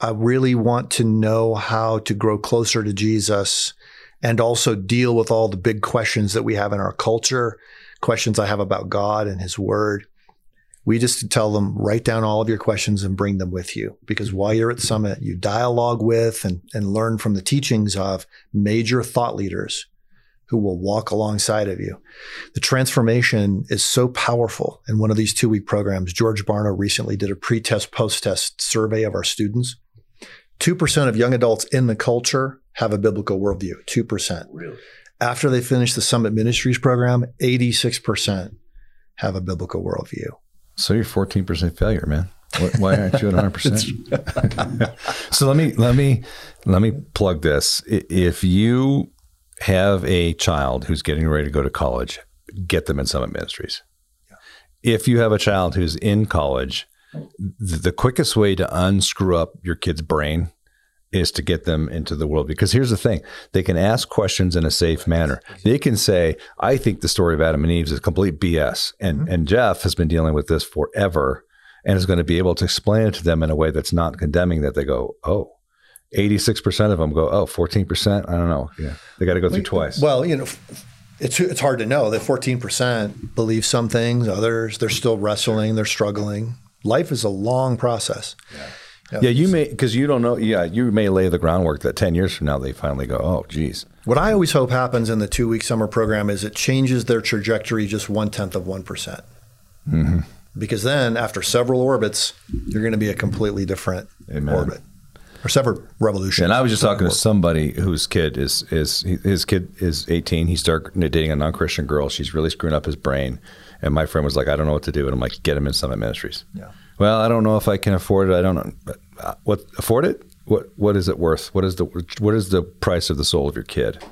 I really want to know how to grow closer to Jesus and also deal with all the big questions that we have in our culture, questions I have about God and his word. We just tell them, write down all of your questions and bring them with you. Because while you're at Summit, you dialogue with and, and learn from the teachings of major thought leaders who will walk alongside of you. The transformation is so powerful. In one of these two week programs, George Barna recently did a pre test, post test survey of our students. 2% of young adults in the culture have a biblical worldview. 2%. Really? After they finish the Summit Ministries program, 86% have a biblical worldview. So you're 14% failure, man. Why aren't you at 100%? <laughs> so let me let me let me plug this. If you have a child who's getting ready to go to college, get them in Summit Ministries. Yeah. If you have a child who's in college, the quickest way to unscrew up your kid's brain is to get them into the world. Because here's the thing they can ask questions in a safe manner. They can say, I think the story of Adam and Eve is complete BS. And, mm-hmm. and Jeff has been dealing with this forever and is going to be able to explain it to them in a way that's not condemning that they go, oh, 86% of them go, oh, 14%? I don't know. Yeah. They got to go through twice. Well, you know, it's it's hard to know. The 14% believe some things, others they're still wrestling, they're struggling. Life is a long process. Yeah, yeah you may because you don't know. Yeah, you may lay the groundwork that ten years from now they finally go, oh, geez. What I always hope happens in the two week summer program is it changes their trajectory just one tenth of one mm-hmm. Because then, after several orbits, you're going to be a completely different Amen. orbit or separate revolution. And I was just talking to somebody whose kid is is his kid is 18. He started dating a non Christian girl. She's really screwing up his brain. And my friend was like, I don't know what to do. And I'm like, get him in Summit Ministries. Yeah. Well, I don't know if I can afford it. I don't know. Uh, what afford it? What what is it worth? What is the what is the price of the soul of your kid?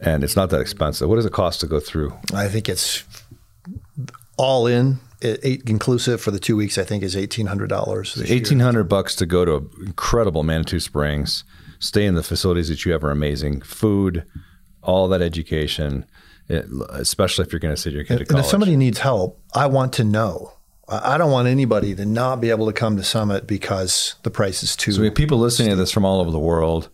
And it's not that expensive. What does it cost to go through? I think it's all in eight inclusive for the two weeks. I think is eighteen hundred dollars. Eighteen hundred bucks to go to incredible Manitou Springs, stay in the facilities that you have are amazing, food, all that education, it, especially if you're going to send your kid to college. And if somebody needs help, I want to know. I don't want anybody to not be able to come to Summit because the price is too. So we have people listening to this from all over the world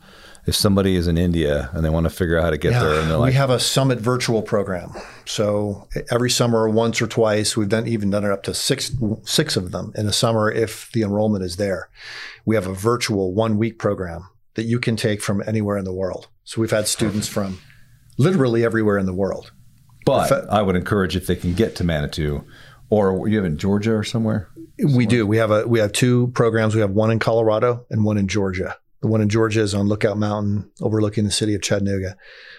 if somebody is in India and they want to figure out how to get yeah, there, and they're like, we have a summit virtual program. So every summer, once or twice, we've done even done it up to six six of them in a summer if the enrollment is there. We have a virtual one week program that you can take from anywhere in the world. So we've had students from literally everywhere in the world. But I would encourage if they can get to Manitou, or you have in Georgia or somewhere. We do. We have a we have two programs. We have one in Colorado and one in Georgia. The one in Georgia is on Lookout Mountain, overlooking the city of Chattanooga,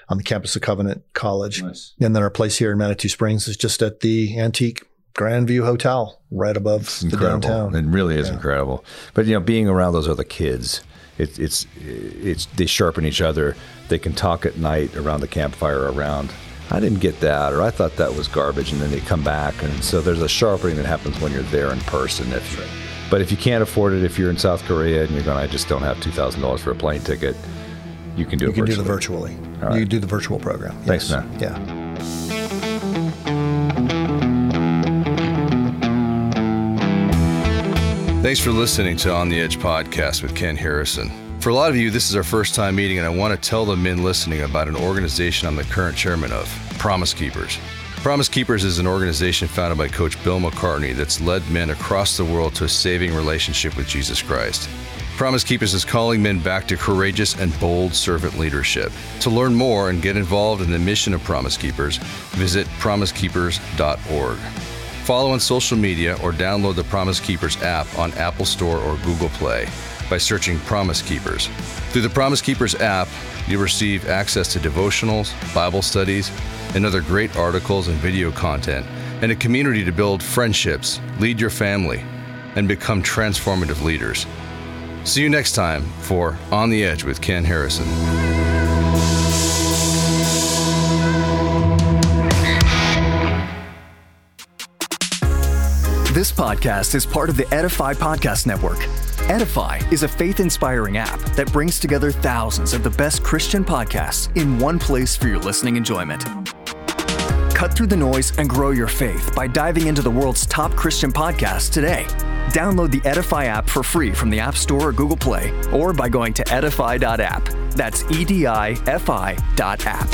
on the campus of Covenant College. Nice. And then our place here in Manitou Springs is just at the antique Grand View Hotel, right above it's the incredible. downtown. It really is yeah. incredible. But you know, being around those other kids, it, it's it's they sharpen each other. They can talk at night around the campfire around. I didn't get that, or I thought that was garbage, and then they come back, and so there's a sharpening that happens when you're there in person. If right but if you can't afford it, if you're in South Korea and you're going, I just don't have two thousand dollars for a plane ticket, you can do you it. You can virtually. do the virtually. Right. You do the virtual program. Yes. Thanks, man. Yeah. Thanks for listening to On the Edge podcast with Ken Harrison. For a lot of you, this is our first time meeting, and I want to tell the men listening about an organization I'm the current chairman of Promise Keepers. Promise Keepers is an organization founded by Coach Bill McCartney that's led men across the world to a saving relationship with Jesus Christ. Promise Keepers is calling men back to courageous and bold servant leadership. To learn more and get involved in the mission of Promise Keepers, visit promisekeepers.org. Follow on social media or download the Promise Keepers app on Apple Store or Google Play by searching Promise Keepers. Through the Promise Keepers app, you'll receive access to devotionals, Bible studies, and other great articles and video content, and a community to build friendships, lead your family, and become transformative leaders. See you next time for On the Edge with Ken Harrison. This podcast is part of the Edify Podcast Network. Edify is a faith inspiring app that brings together thousands of the best Christian podcasts in one place for your listening enjoyment. Cut through the noise and grow your faith by diving into the world's top Christian podcasts today. Download the Edify app for free from the App Store or Google Play, or by going to edify.app. That's E D I F I dot app.